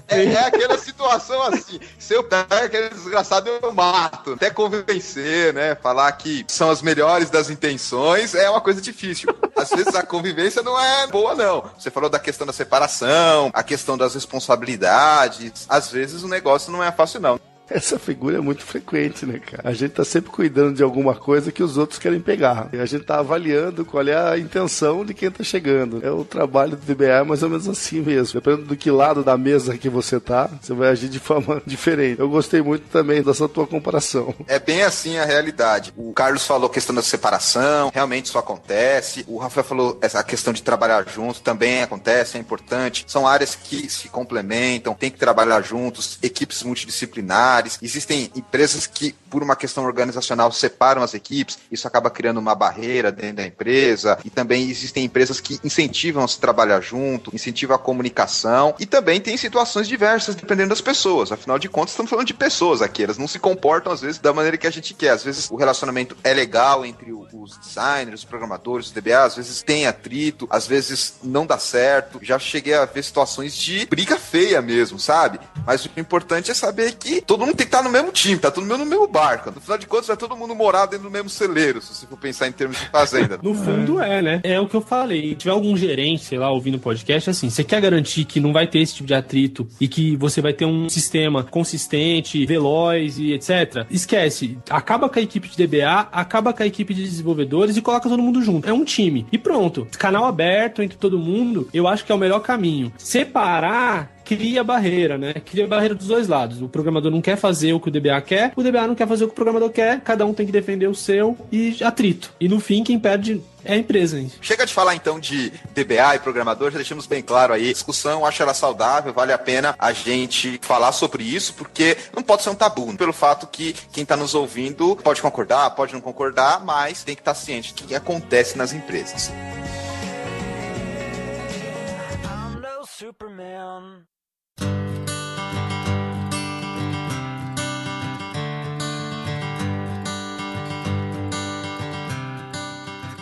É, é, é, aquela situação assim. Se eu pego aquele desgraçado, eu mato. Até convencer, né? Falar que são as melhores das intenções é uma coisa difícil. Às vezes a convivência não é boa, não. Você falou da questão da separação, a questão das responsabilidades. Às vezes o negócio não é fácil, não. Essa figura é muito frequente, né, cara? A gente tá sempre cuidando de alguma coisa que os outros querem pegar. E a gente tá avaliando qual é a intenção de quem tá chegando. É o trabalho do DBA mais ou menos assim mesmo. Dependendo do que lado da mesa que você tá, você vai agir de forma diferente. Eu gostei muito também dessa tua comparação. É bem assim a realidade. O Carlos falou questão da separação, realmente isso acontece. O Rafael falou essa questão de trabalhar junto, também acontece, é importante. São áreas que se complementam, tem que trabalhar juntos, equipes multidisciplinares disciplinares, existem empresas que, por uma questão organizacional, separam as equipes, isso acaba criando uma barreira dentro da empresa, e também existem empresas que incentivam a se trabalhar junto, incentivam a comunicação, e também tem situações diversas dependendo das pessoas, afinal de contas estamos falando de pessoas aqui, elas não se comportam às vezes da maneira que a gente quer, às vezes o relacionamento é legal entre os designers, os programadores, os DBA, às vezes tem atrito, às vezes não dá certo, já cheguei a ver situações de briga feia mesmo, sabe? Mas o importante é saber que todo mundo tem que estar no mesmo time, tá todo mundo no mesmo barco. No final de contas, vai todo mundo morar dentro do mesmo celeiro, se você for pensar em termos de fazenda. no fundo é, né? É o que eu falei. Se tiver algum gerente, sei lá, ouvindo o podcast, assim, você quer garantir que não vai ter esse tipo de atrito e que você vai ter um sistema consistente, veloz e etc. Esquece. Acaba com a equipe de DBA, acaba com a equipe de desenvolvedores e coloca todo mundo junto. É um time. E pronto. Canal aberto entre todo mundo, eu acho que é o melhor caminho. Separar cria barreira, né? Cria barreira dos dois lados. O programador não quer fazer o que o DBA quer, o DBA não quer fazer o que o programador quer, cada um tem que defender o seu e atrito. E no fim, quem perde é a empresa. Hein? Chega de falar então de DBA e programador, já deixamos bem claro aí. Discussão, acho ela saudável, vale a pena a gente falar sobre isso, porque não pode ser um tabu, pelo fato que quem está nos ouvindo pode concordar, pode não concordar, mas tem que estar tá ciente do que acontece nas empresas. Superman.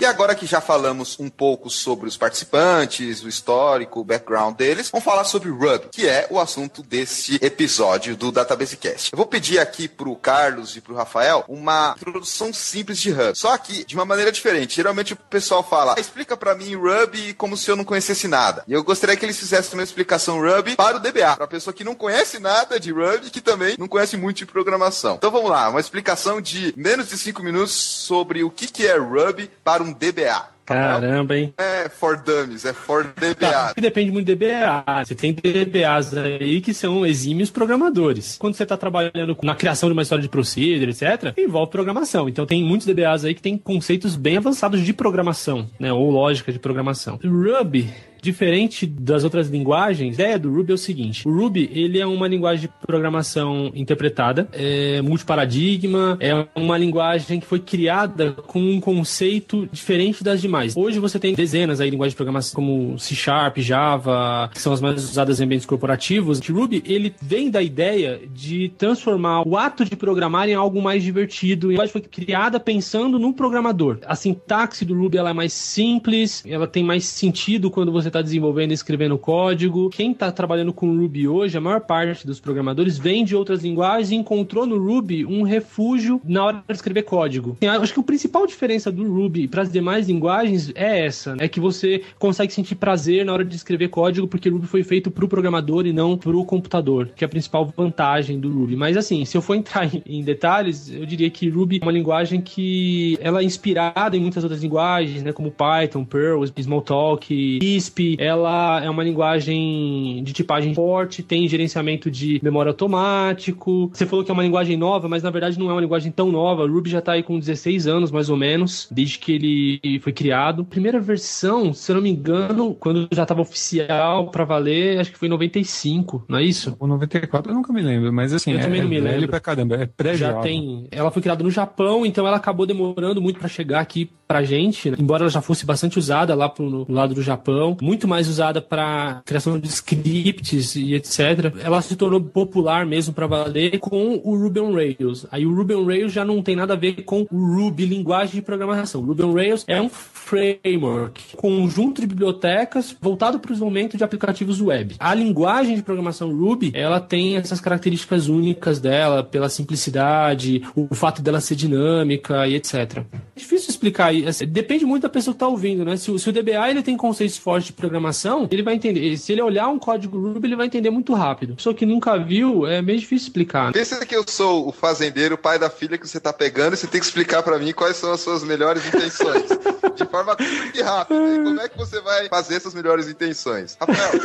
E agora que já falamos um pouco sobre os participantes, o histórico, o background deles, vamos falar sobre Ruby, que é o assunto desse episódio do Database Cast. Eu vou pedir aqui pro Carlos e pro Rafael uma introdução simples de Ruby, só que de uma maneira diferente. Geralmente o pessoal fala, ah, explica para mim Ruby como se eu não conhecesse nada. E eu gostaria que eles fizessem uma explicação Ruby para o DBA, para a pessoa que não conhece nada de Ruby, que também não conhece muito de programação. Então vamos lá, uma explicação de menos de cinco minutos sobre o que, que é Ruby para um DBA. Caramba, hein? É for dummies, é for DBA. Tá, depende muito de DBA. Você tem DBAs aí que são exímios programadores. Quando você está trabalhando na criação de uma história de procedure, etc., envolve programação. Então tem muitos DBAs aí que tem conceitos bem avançados de programação, né? Ou lógica de programação. Ruby diferente das outras linguagens, a ideia do Ruby é o seguinte: o Ruby ele é uma linguagem de programação interpretada, é multiparadigma, é uma linguagem que foi criada com um conceito diferente das demais. Hoje você tem dezenas aí de linguagens de programação como C Sharp, Java, que são as mais usadas em ambientes corporativos. O Ruby ele vem da ideia de transformar o ato de programar em algo mais divertido. A linguagem foi criada pensando no programador. A sintaxe do Ruby ela é mais simples, ela tem mais sentido quando você está desenvolvendo e escrevendo código. Quem está trabalhando com Ruby hoje, a maior parte dos programadores vem de outras linguagens e encontrou no Ruby um refúgio na hora de escrever código. Eu acho que a principal diferença do Ruby para as demais linguagens é essa, né? é que você consegue sentir prazer na hora de escrever código porque Ruby foi feito para o programador e não para o computador, que é a principal vantagem do Ruby. Mas assim, se eu for entrar em detalhes, eu diria que Ruby é uma linguagem que ela é inspirada em muitas outras linguagens, né, como Python, Perl, Smalltalk, Lisp, ela é uma linguagem de tipagem forte, tem gerenciamento de memória automático. Você falou que é uma linguagem nova, mas na verdade não é uma linguagem tão nova. O Ruby já está aí com 16 anos, mais ou menos, desde que ele foi criado. Primeira versão, se eu não me engano, quando já estava oficial para valer, acho que foi em 95, não é isso? O 94 eu nunca me lembro, mas assim, eu é, também não me lembro. pra caramba, é pré Já tem. Ela foi criada no Japão, então ela acabou demorando muito para chegar aqui pra gente, né? embora ela já fosse bastante usada lá pro lado do Japão. Muito muito mais usada para criação de scripts e etc. Ela se tornou popular mesmo para valer com o Ruby on Rails. Aí o Ruby on Rails já não tem nada a ver com o Ruby, linguagem de programação. O Ruby on Rails é um framework, conjunto de bibliotecas voltado para o desenvolvimento de aplicativos web. A linguagem de programação Ruby, ela tem essas características únicas dela, pela simplicidade, o fato dela ser dinâmica e etc. É difícil explicar. Depende muito da pessoa que está ouvindo, né? Se o, se o DBA ele tem conceitos fortes de programação, ele vai entender. Se ele olhar um código Ruby, ele vai entender muito rápido. Pessoa que nunca viu, é meio difícil explicar. Né? Pensa que eu sou o fazendeiro, o pai da filha que você tá pegando e você tem que explicar para mim quais são as suas melhores intenções. de forma curta e rápida. E como é que você vai fazer essas melhores intenções? Rafael,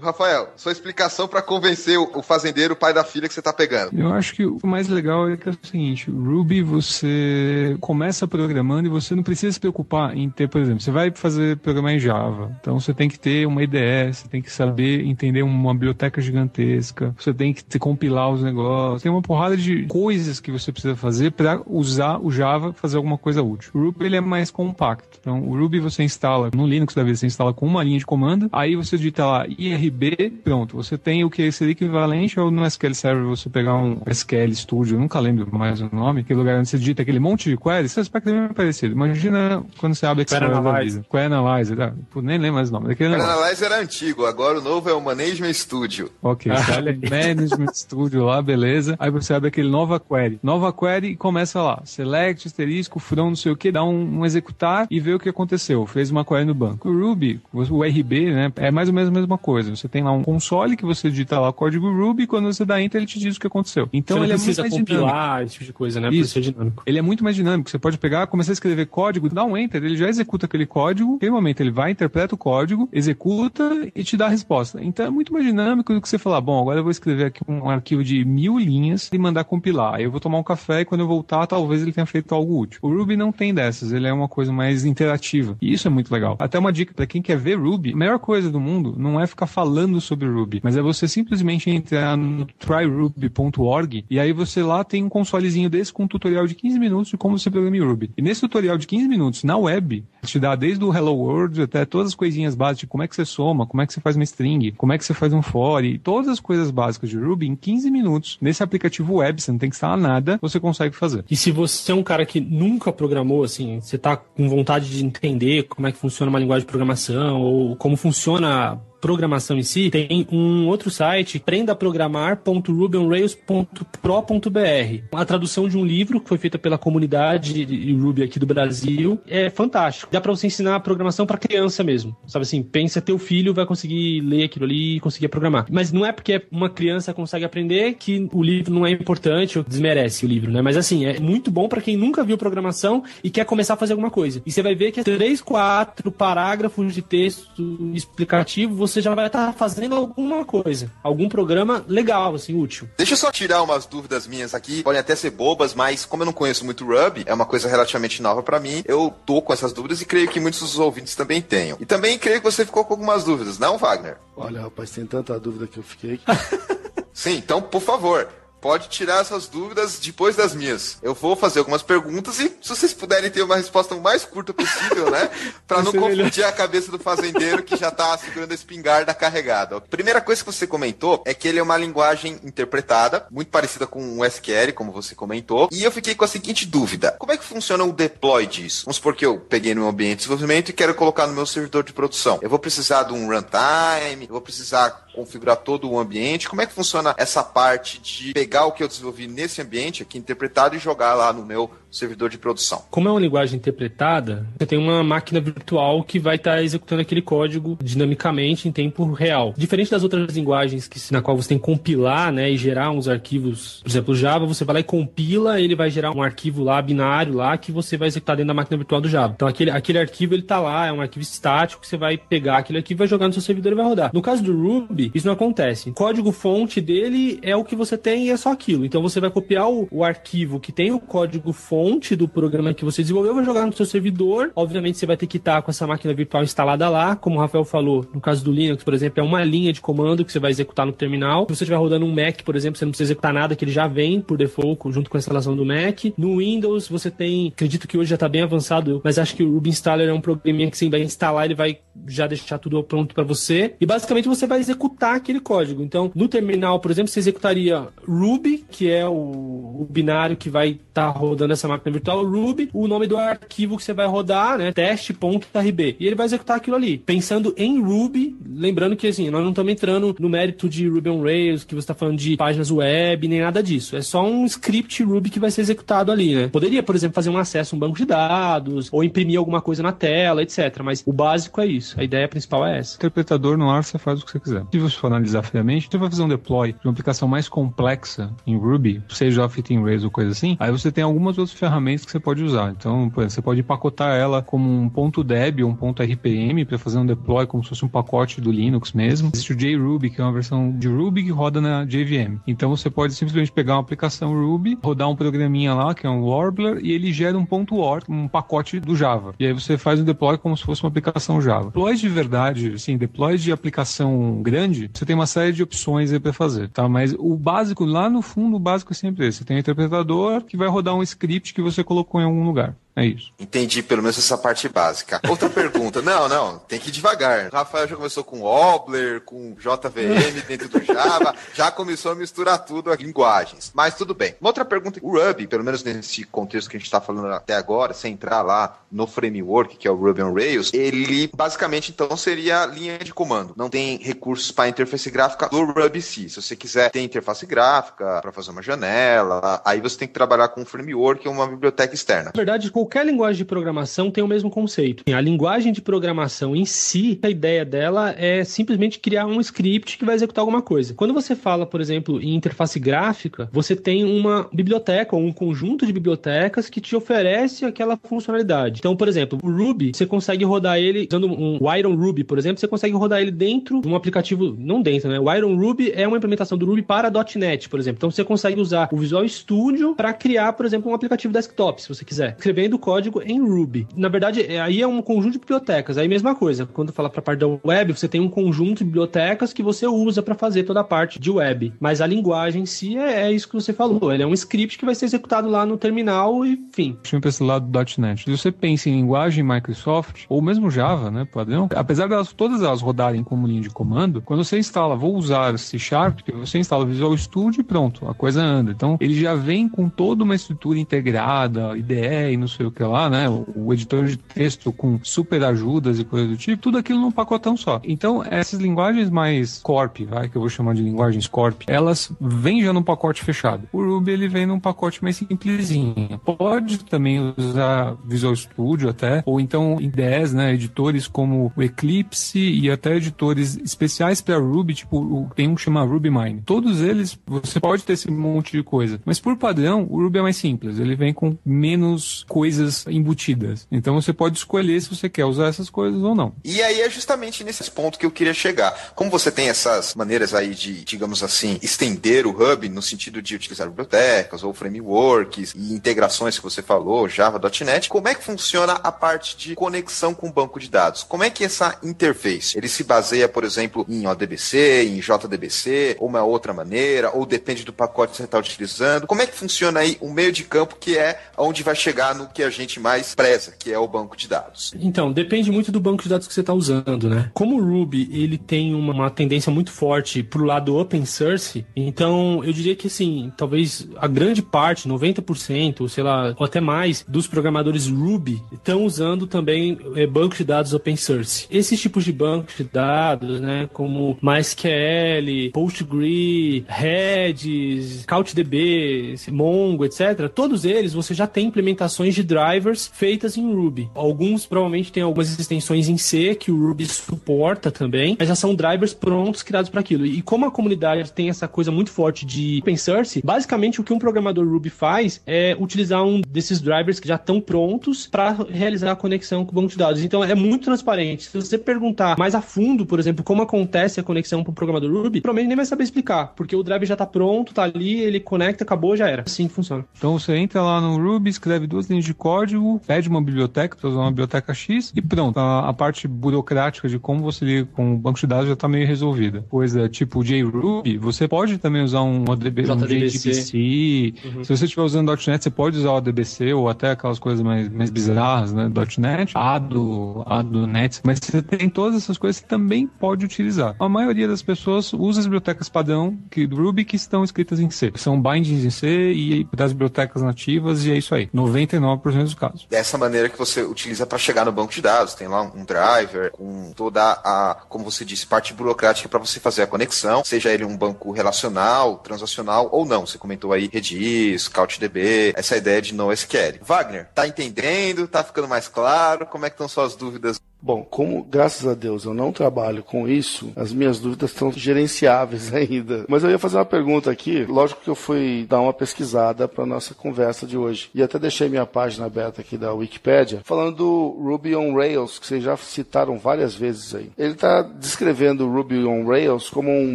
Rafael, sua explicação para convencer o fazendeiro, o pai da filha que você tá pegando. Eu acho que o mais legal é que é o seguinte, Ruby você começa programando e você não precisa se preocupar em ter, por exemplo, você vai fazer programar em Java, então você tem que ter uma IDE, você tem que saber entender uma biblioteca gigantesca, você tem que compilar os negócios, tem uma porrada de coisas que você precisa fazer para usar o Java fazer alguma coisa útil. O Ruby ele é mais compacto. Então, o Ruby você instala no Linux da vez você instala com uma linha de comando, aí você digita lá IRB, pronto, você tem o que seria equivalente ao no SQL Server você pegar um SQL Studio, nunca lembro mais o nome, aquele lugar onde você digita aquele monte de queries, esse aspecto é parecido. Imagina quando você abre Query Analyzer. Query Analyzer, ah, nem lembro mais o nome. Query Analyzer era antigo, agora o novo é o Management Studio. Ok, você olha Management Studio lá, beleza. Aí você abre aquele nova query. Nova query e começa lá. Select, asterisco, from, não sei o que, dá um, um, executar e vê o que aconteceu. Fez uma query no banco. O Ruby, o RB, né, é mais ou menos a mesma coisa. Você tem lá um console que você digita lá o código Ruby e quando você dá enter ele te diz o que aconteceu. Então você ele é muito mais compilar, dinâmico. esse tipo de coisa, né? Isso. Pra ser dinâmico. Ele é muito mais dinâmico. Você pode pegar, começar a escrever código, dá um enter, ele já executa aquele código. Naquele momento ele vai, interpreta o código, executa e te dá a resposta. Então é muito mais dinâmico do que você falar, bom, agora eu vou escrever aqui um arquivo de mil linhas e mandar compilar. Aí eu vou tomar um café e quando eu voltar, talvez ele tenha feito algo útil. O Ruby não tem dessas, ele é uma coisa mais interativa. E isso é muito legal. Até uma dica para quem quer ver Ruby, a melhor coisa do mundo não é ficar falando sobre Ruby, mas é você simplesmente entrar no tryruby.org e aí você lá tem um consolezinho desse com um tutorial de 15 minutos de como você programa Ruby. E nesse tutorial de 15 minutos na web, te dá desde o Hello World até todas as coisinhas básicas de como é que você soma, como é que você faz uma string, como é que você faz um for, e todas as coisas básicas de Ruby em 15 minutos. Nesse aplicativo web, você não tem que instalar nada, você consegue fazer. E se você é um cara que nunca programou, assim, você tá com vontade de entender como é que funciona uma linguagem de programação ou como funciona programação em si, tem um outro site, prendaprogramar.rubyonrails.pro.br. A tradução de um livro que foi feita pela comunidade Ruby aqui do Brasil. É fantástico. Dá para você ensinar programação para criança mesmo. Sabe assim, pensa teu filho vai conseguir ler aquilo ali e conseguir programar. Mas não é porque uma criança consegue aprender que o livro não é importante ou desmerece o livro, né? Mas assim, é muito bom para quem nunca viu programação e quer começar a fazer alguma coisa. E você vai ver que é três, quatro parágrafos de texto explicativo, você você já vai estar fazendo alguma coisa, algum programa legal, assim, útil. Deixa eu só tirar umas dúvidas minhas aqui, podem até ser bobas, mas como eu não conheço muito Ruby, é uma coisa relativamente nova para mim, eu tô com essas dúvidas e creio que muitos dos ouvintes também tenham. E também creio que você ficou com algumas dúvidas, não, Wagner? Olha, rapaz, tem tanta dúvida que eu fiquei. Sim, então, por favor, pode tirar essas dúvidas depois das minhas. Eu vou fazer algumas perguntas e se vocês puderem ter uma resposta o mais curta possível, né? Pra não confundir melhor. a cabeça do fazendeiro que já tá segurando a espingarda carregada. Primeira coisa que você comentou é que ele é uma linguagem interpretada, muito parecida com o SQL, como você comentou. E eu fiquei com a seguinte dúvida: como é que funciona o deploy disso? Vamos supor que eu peguei no ambiente de desenvolvimento e quero colocar no meu servidor de produção. Eu vou precisar de um runtime, eu vou precisar configurar todo o ambiente. Como é que funciona essa parte de pegar o que eu desenvolvi nesse ambiente aqui interpretado e jogar lá no meu servidor de produção. Como é uma linguagem interpretada, você tem uma máquina virtual que vai estar tá executando aquele código dinamicamente em tempo real. Diferente das outras linguagens que, na qual você tem que compilar né, e gerar uns arquivos, por exemplo, Java, você vai lá e compila, ele vai gerar um arquivo lá, binário lá, que você vai executar dentro da máquina virtual do Java. Então aquele, aquele arquivo ele tá lá, é um arquivo estático, que você vai pegar aquele arquivo, vai jogar no seu servidor e vai rodar. No caso do Ruby, isso não acontece. O código fonte dele é o que você tem e é só aquilo. Então você vai copiar o, o arquivo que tem o código fonte do programa que você desenvolveu, vai jogar no seu servidor. Obviamente, você vai ter que estar com essa máquina virtual instalada lá. Como o Rafael falou, no caso do Linux, por exemplo, é uma linha de comando que você vai executar no terminal. Se você estiver rodando um Mac, por exemplo, você não precisa executar nada, que ele já vem por default junto com a instalação do Mac. No Windows, você tem, acredito que hoje já está bem avançado, mas acho que o Ruby Installer é um programinha que você vai instalar, ele vai já deixar tudo pronto para você. E basicamente você vai executar aquele código. Então, no terminal, por exemplo, você executaria Ruby, que é o, o binário que vai estar tá rodando essa máquina virtual Ruby, o nome do arquivo que você vai rodar, né? teste.rb. E ele vai executar aquilo ali, pensando em Ruby, lembrando que assim, nós não estamos entrando no mérito de Ruby on Rails, que você está falando de páginas web, nem nada disso. É só um script Ruby que vai ser executado ali, né? Poderia, por exemplo, fazer um acesso a um banco de dados, ou imprimir alguma coisa na tela, etc. Mas o básico é isso. A ideia principal é essa. Interpretador no ar, você faz o que você quiser. Se se for analisar friamente, você vai fazer um deploy de uma aplicação mais complexa em Ruby, seja Fitting Rails ou coisa assim, aí você tem algumas outras ferramentas que você pode usar. Então, por exemplo, você pode empacotar ela como um ponto .deb ou um ponto .rpm para fazer um deploy como se fosse um pacote do Linux mesmo. Existe o JRuby, que é uma versão de Ruby que roda na JVM. Então, você pode simplesmente pegar uma aplicação Ruby, rodar um programinha lá, que é um Warbler, e ele gera um ponto .org, um pacote do Java. E aí você faz o deploy como se fosse uma aplicação Java. Deploys de verdade, assim, deploys de aplicação grande, você tem uma série de opções aí para fazer, tá? Mas o básico, lá no fundo, o básico é sempre esse. Você tem um interpretador que vai rodar um script que você colocou em algum lugar. É isso. Entendi pelo menos essa parte básica. Outra pergunta. Não, não, tem que ir devagar. O Rafael já começou com Obler, com JVM dentro do Java, já começou a misturar tudo as linguagens. Mas tudo bem. Uma outra pergunta. O Ruby, pelo menos nesse contexto que a gente está falando até agora, sem entrar lá no framework, que é o Ruby on Rails, ele basicamente então seria linha de comando. Não tem recursos para interface gráfica do Ruby C. Se você quiser ter interface gráfica para fazer uma janela, aí você tem que trabalhar com um framework ou uma biblioteca externa. Na verdade, qualquer linguagem de programação tem o mesmo conceito. A linguagem de programação em si, a ideia dela é simplesmente criar um script que vai executar alguma coisa. Quando você fala, por exemplo, em interface gráfica, você tem uma biblioteca ou um conjunto de bibliotecas que te oferece aquela funcionalidade. Então, por exemplo, o Ruby, você consegue rodar ele usando um Iron Ruby, por exemplo, você consegue rodar ele dentro de um aplicativo, não dentro, né? O Iron Ruby é uma implementação do Ruby para .NET, por exemplo. Então, você consegue usar o Visual Studio para criar, por exemplo, um aplicativo desktop, se você quiser, escrevendo código em Ruby. Na verdade, é, aí é um conjunto de bibliotecas. Aí mesma coisa. Quando fala para a parte da web, você tem um conjunto de bibliotecas que você usa para fazer toda a parte de web. Mas a linguagem em si é, é, isso que você falou. Ele é um script que vai ser executado lá no terminal e fim. Eu para esse lado do .NET. Se você pensa em linguagem Microsoft ou mesmo Java, né, padrão, apesar delas todas elas rodarem como linha de comando, quando você instala, vou usar C Sharp, você instala Visual Studio e pronto, a coisa anda. Então, ele já vem com toda uma estrutura integrada, IDE e não sei o que lá, né? O, editor de texto com super ajudas e coisa do tipo, tudo aquilo num pacotão só. Então, essas linguagens mais corp, vai, que eu vou chamar de linguagens corp, elas vêm já num pacote fechado. O Ruby, ele vem num pacote mais simplesinho. Pode também usar Visual Studio até, ou então IDEs, né? Editores como o Eclipse e até editores especiais para Ruby, tipo, tem um que chama RubyMine. Todos eles, você pode ter esse monte de coisa. Mas por padrão, o Ruby é mais simples. Ele vem com menos coisas embutidas. Então você pode escolher se você quer usar essas coisas ou não. E aí é justamente nesse ponto que eu queria chegar. Como você tem essas maneiras aí de, digamos assim, estender o hub no sentido de utilizar bibliotecas ou frameworks e integrações que você falou, Java.NET, como é que funciona a parte de conexão com o banco de dados? Como é que essa interface, ele se baseia, por exemplo, em ODBC, em JDBC, ou uma outra maneira, ou depende do pacote que você está utilizando? Como é que funciona aí o meio de campo que é onde vai chegar no que a gente mais preza, que é o banco de dados? Então, depende muito do banco de dados que você está usando, né? Como o Ruby, ele tem uma, uma tendência muito forte pro lado open source, então eu diria que, assim, talvez a grande parte, 90%, sei lá, ou até mais, dos programadores Ruby estão usando também é, bancos de dados open source. Esses tipos de bancos de dados, né, como MySQL, PostgreSQL, Redis, CouchDB, Mongo, etc., todos eles você já tem implementações de drivers feitas em Ruby. Alguns provavelmente têm algumas extensões em C que o Ruby suporta também, mas já são drivers prontos criados para aquilo. E como a comunidade tem essa coisa muito forte de open source, basicamente o que um programador Ruby faz é utilizar um desses drivers que já estão prontos para realizar a conexão com o banco de dados. Então é muito transparente. Se você perguntar mais a fundo, por exemplo, como acontece a conexão para o programador Ruby, provavelmente nem vai saber explicar, porque o driver já está pronto, está ali, ele conecta, acabou, já era. Assim funciona. Então você entra lá no Ruby, escreve duas linhas de código, pede uma biblioteca para usar uma biblioteca X e pronto. A, a, parte burocrática de como você liga com o banco de dados já está meio resolvida. Coisa tipo JRuby, você pode também usar um, ODB, um JDBC. Uhum. Se você estiver usando .NET, você pode usar o ADBC ou até aquelas coisas mais, mais bizarras, né? .NET, ADO, ADO.NET. Mas você tem todas essas coisas que também pode utilizar. A maioria das pessoas usa as bibliotecas padrão que, do Ruby que estão escritas em C. São bindings em C e das bibliotecas nativas e é isso aí. 99% dos casos. Dessa maneira que você utiliza para chegar no banco de dados. Tem lá um driver com toda a, como você disse, parte burocrática para você fazer a conexão, seja ele um banco relacional, transacional ou não. Você comentou aí Redis, CouchDB, essa ideia de NoSQL. Wagner, tá entendendo? Tá ficando mais claro? Como é que estão suas dúvidas Bom, como graças a Deus eu não trabalho com isso, as minhas dúvidas estão gerenciáveis ainda. Mas eu ia fazer uma pergunta aqui. Lógico que eu fui dar uma pesquisada para nossa conversa de hoje. E até deixei minha página aberta aqui da Wikipedia, falando do Ruby on Rails, que vocês já citaram várias vezes aí. Ele está descrevendo o Ruby on Rails como um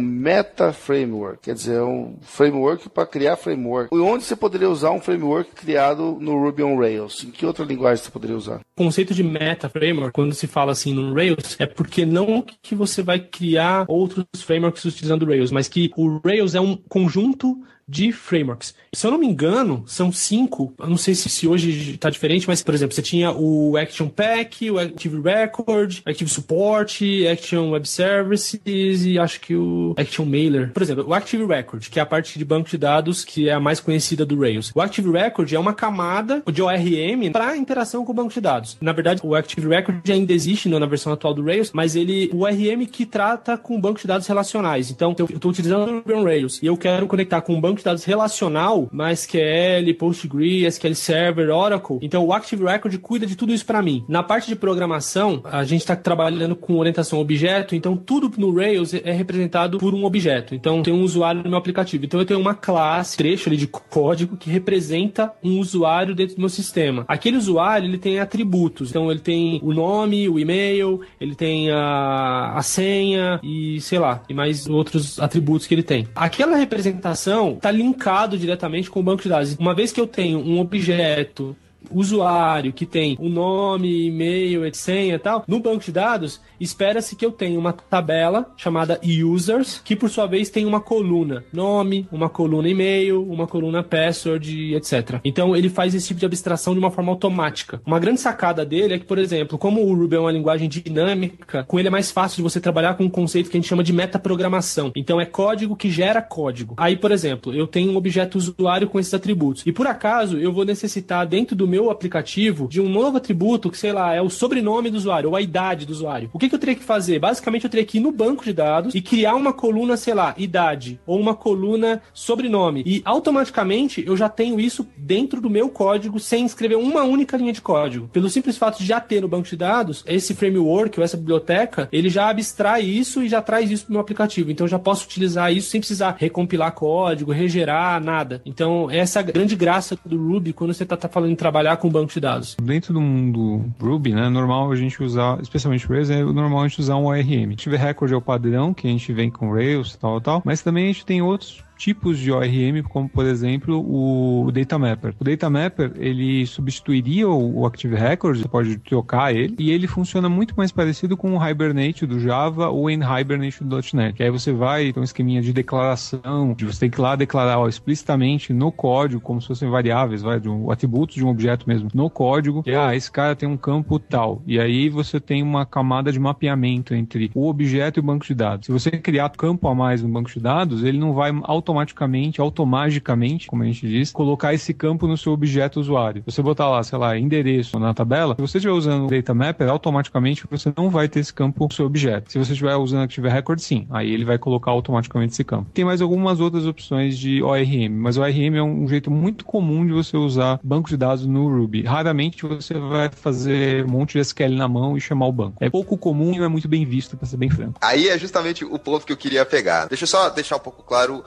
meta framework, quer dizer, um framework para criar framework. E onde você poderia usar um framework criado no Ruby on Rails? Em que outra linguagem você poderia usar? O conceito de meta framework, quando se fala assim no Rails, é porque não que você vai criar outros frameworks utilizando Rails, mas que o Rails é um conjunto de frameworks. Se eu não me engano, são cinco. Eu não sei se, se hoje está diferente, mas, por exemplo, você tinha o Action Pack, o Active Record, Active Support, Action Web Services e acho que o Action Mailer. Por exemplo, o Active Record, que é a parte de banco de dados que é a mais conhecida do Rails. O Active Record é uma camada de ORM para interação com o banco de dados. Na verdade, o Active Record ainda existe na versão atual do Rails, mas ele o ORM que trata com banco de dados relacionais. Então, eu estou utilizando o Rails e eu quero conectar com um banco de dados relacional, MySQL, PostgreSQL, SQL Server, Oracle. Então o Active Record cuida de tudo isso para mim. Na parte de programação, a gente está trabalhando com orientação objeto, então tudo no Rails é representado por um objeto. Então tem um usuário no meu aplicativo. Então eu tenho uma classe, trecho ali de código que representa um usuário dentro do meu sistema. Aquele usuário, ele tem atributos. Então ele tem o nome, o e-mail, ele tem a, a senha e sei lá, e mais outros atributos que ele tem. Aquela representação está linkado diretamente com o banco de dados. Uma vez que eu tenho um objeto usuário que tem o nome, e-mail, etc. e tal, no banco de dados, espera-se que eu tenha uma tabela chamada users, que por sua vez tem uma coluna nome, uma coluna e-mail, uma coluna password, etc. Então ele faz esse tipo de abstração de uma forma automática. Uma grande sacada dele é que, por exemplo, como o Ruby é uma linguagem dinâmica, com ele é mais fácil de você trabalhar com um conceito que a gente chama de metaprogramação. Então é código que gera código. Aí, por exemplo, eu tenho um objeto usuário com esses atributos. E por acaso eu vou necessitar dentro do meu aplicativo de um novo atributo que, sei lá, é o sobrenome do usuário ou a idade do usuário. O que, que eu teria que fazer? Basicamente, eu teria que ir no banco de dados e criar uma coluna, sei lá, idade ou uma coluna sobrenome. E automaticamente eu já tenho isso dentro do meu código sem escrever uma única linha de código. Pelo simples fato de já ter no banco de dados, esse framework ou essa biblioteca, ele já abstrai isso e já traz isso para o meu aplicativo. Então eu já posso utilizar isso sem precisar recompilar código, regerar, nada. Então, essa é a grande graça do Ruby quando você está tá falando em trabalho trabalhar com banco de dados? Dentro do mundo Ruby, né, normal a gente usar, especialmente Rails, é normal a gente usar um ORM. Tiver Record é o padrão que a gente vem com Rails, tal, tal, mas também a gente tem outros tipos de ORM, como por exemplo o Data Mapper. O Data Mapper ele substituiria o Active Record, você pode trocar ele, e ele funciona muito mais parecido com o Hibernate do Java ou o Hibernate do .NET. Que aí você vai ter um esqueminha de declaração, de você ter que lá declarar ó, explicitamente no código, como se fossem variáveis, vai, de um, atributos de um objeto mesmo, no código, que ah, esse cara tem um campo tal. E aí você tem uma camada de mapeamento entre o objeto e o banco de dados. Se você criar campo a mais no banco de dados, ele não vai automaticamente automaticamente, automagicamente, como a gente diz, colocar esse campo no seu objeto usuário. Você botar lá, sei lá, endereço na tabela, se você estiver usando o Data Mapper, automaticamente você não vai ter esse campo no seu objeto. Se você estiver usando Active Record, sim, aí ele vai colocar automaticamente esse campo. Tem mais algumas outras opções de ORM, mas ORM é um jeito muito comum de você usar banco de dados no Ruby. Raramente você vai fazer um monte de SQL na mão e chamar o banco. É pouco comum e não é muito bem visto, para ser bem franco. Aí é justamente o ponto que eu queria pegar. Deixa eu só deixar um pouco claro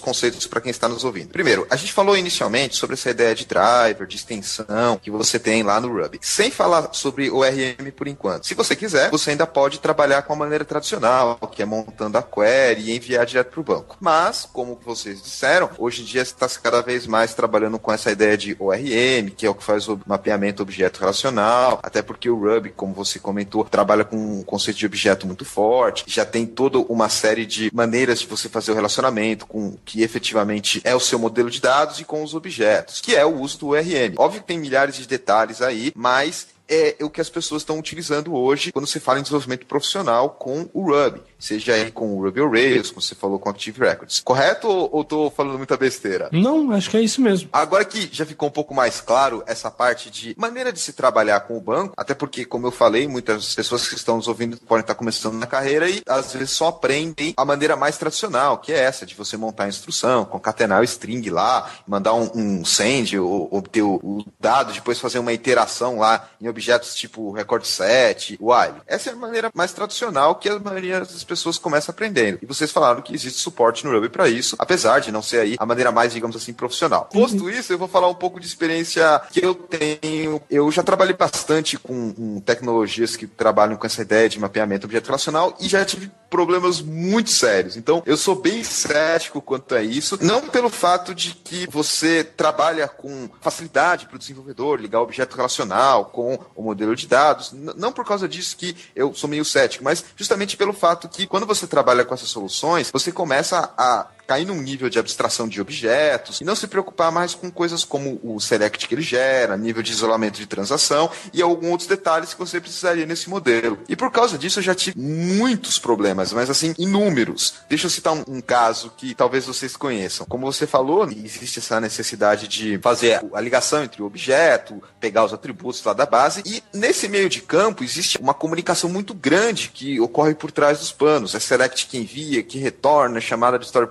conceitos para quem está nos ouvindo. Primeiro, a gente falou inicialmente sobre essa ideia de driver, de extensão que você tem lá no Ruby. Sem falar sobre o RM por enquanto. Se você quiser, você ainda pode trabalhar com a maneira tradicional, que é montando a query e enviar direto para o banco. Mas, como vocês disseram, hoje em dia está cada vez mais trabalhando com essa ideia de ORM, que é o que faz o mapeamento objeto relacional, até porque o Ruby, como você comentou, trabalha com um conceito de objeto muito forte, já tem toda uma série de maneiras de você fazer o relacionamento com que efetivamente é o seu modelo de dados e com os objetos, que é o uso do URM. Óbvio que tem milhares de detalhes aí, mas é o que as pessoas estão utilizando hoje quando se fala em desenvolvimento profissional com o Ruby seja aí com o Ruby on Rails, como você falou com Active Records. Correto ou, ou tô falando muita besteira? Não, acho que é isso mesmo. Agora que já ficou um pouco mais claro essa parte de maneira de se trabalhar com o banco, até porque, como eu falei, muitas pessoas que estão nos ouvindo podem estar começando na carreira e às vezes só aprendem a maneira mais tradicional, que é essa, de você montar a instrução, concatenar o string lá, mandar um, um send, ou obter o, o dado, depois fazer uma iteração lá em objeto objetos tipo record set, while. Essa é a maneira mais tradicional que a maioria das pessoas começa aprendendo. E vocês falaram que existe suporte no Ruby para isso, apesar de não ser aí a maneira mais, digamos assim, profissional. Posto isso, eu vou falar um pouco de experiência que eu tenho. Eu já trabalhei bastante com, com tecnologias que trabalham com essa ideia de mapeamento objeto relacional e já tive problemas muito sérios. Então, eu sou bem cético quanto a isso, não pelo fato de que você trabalha com facilidade para o desenvolvedor ligar objeto relacional com o modelo de dados, não por causa disso que eu sou meio cético, mas justamente pelo fato que quando você trabalha com essas soluções, você começa a cair num nível de abstração de objetos e não se preocupar mais com coisas como o select que ele gera, nível de isolamento de transação e alguns outros detalhes que você precisaria nesse modelo. E por causa disso eu já tive muitos problemas, mas assim, inúmeros. Deixa eu citar um, um caso que talvez vocês conheçam. Como você falou, existe essa necessidade de fazer a ligação entre o objeto, pegar os atributos lá da base e nesse meio de campo existe uma comunicação muito grande que ocorre por trás dos panos. É select que envia, que retorna, chamada de story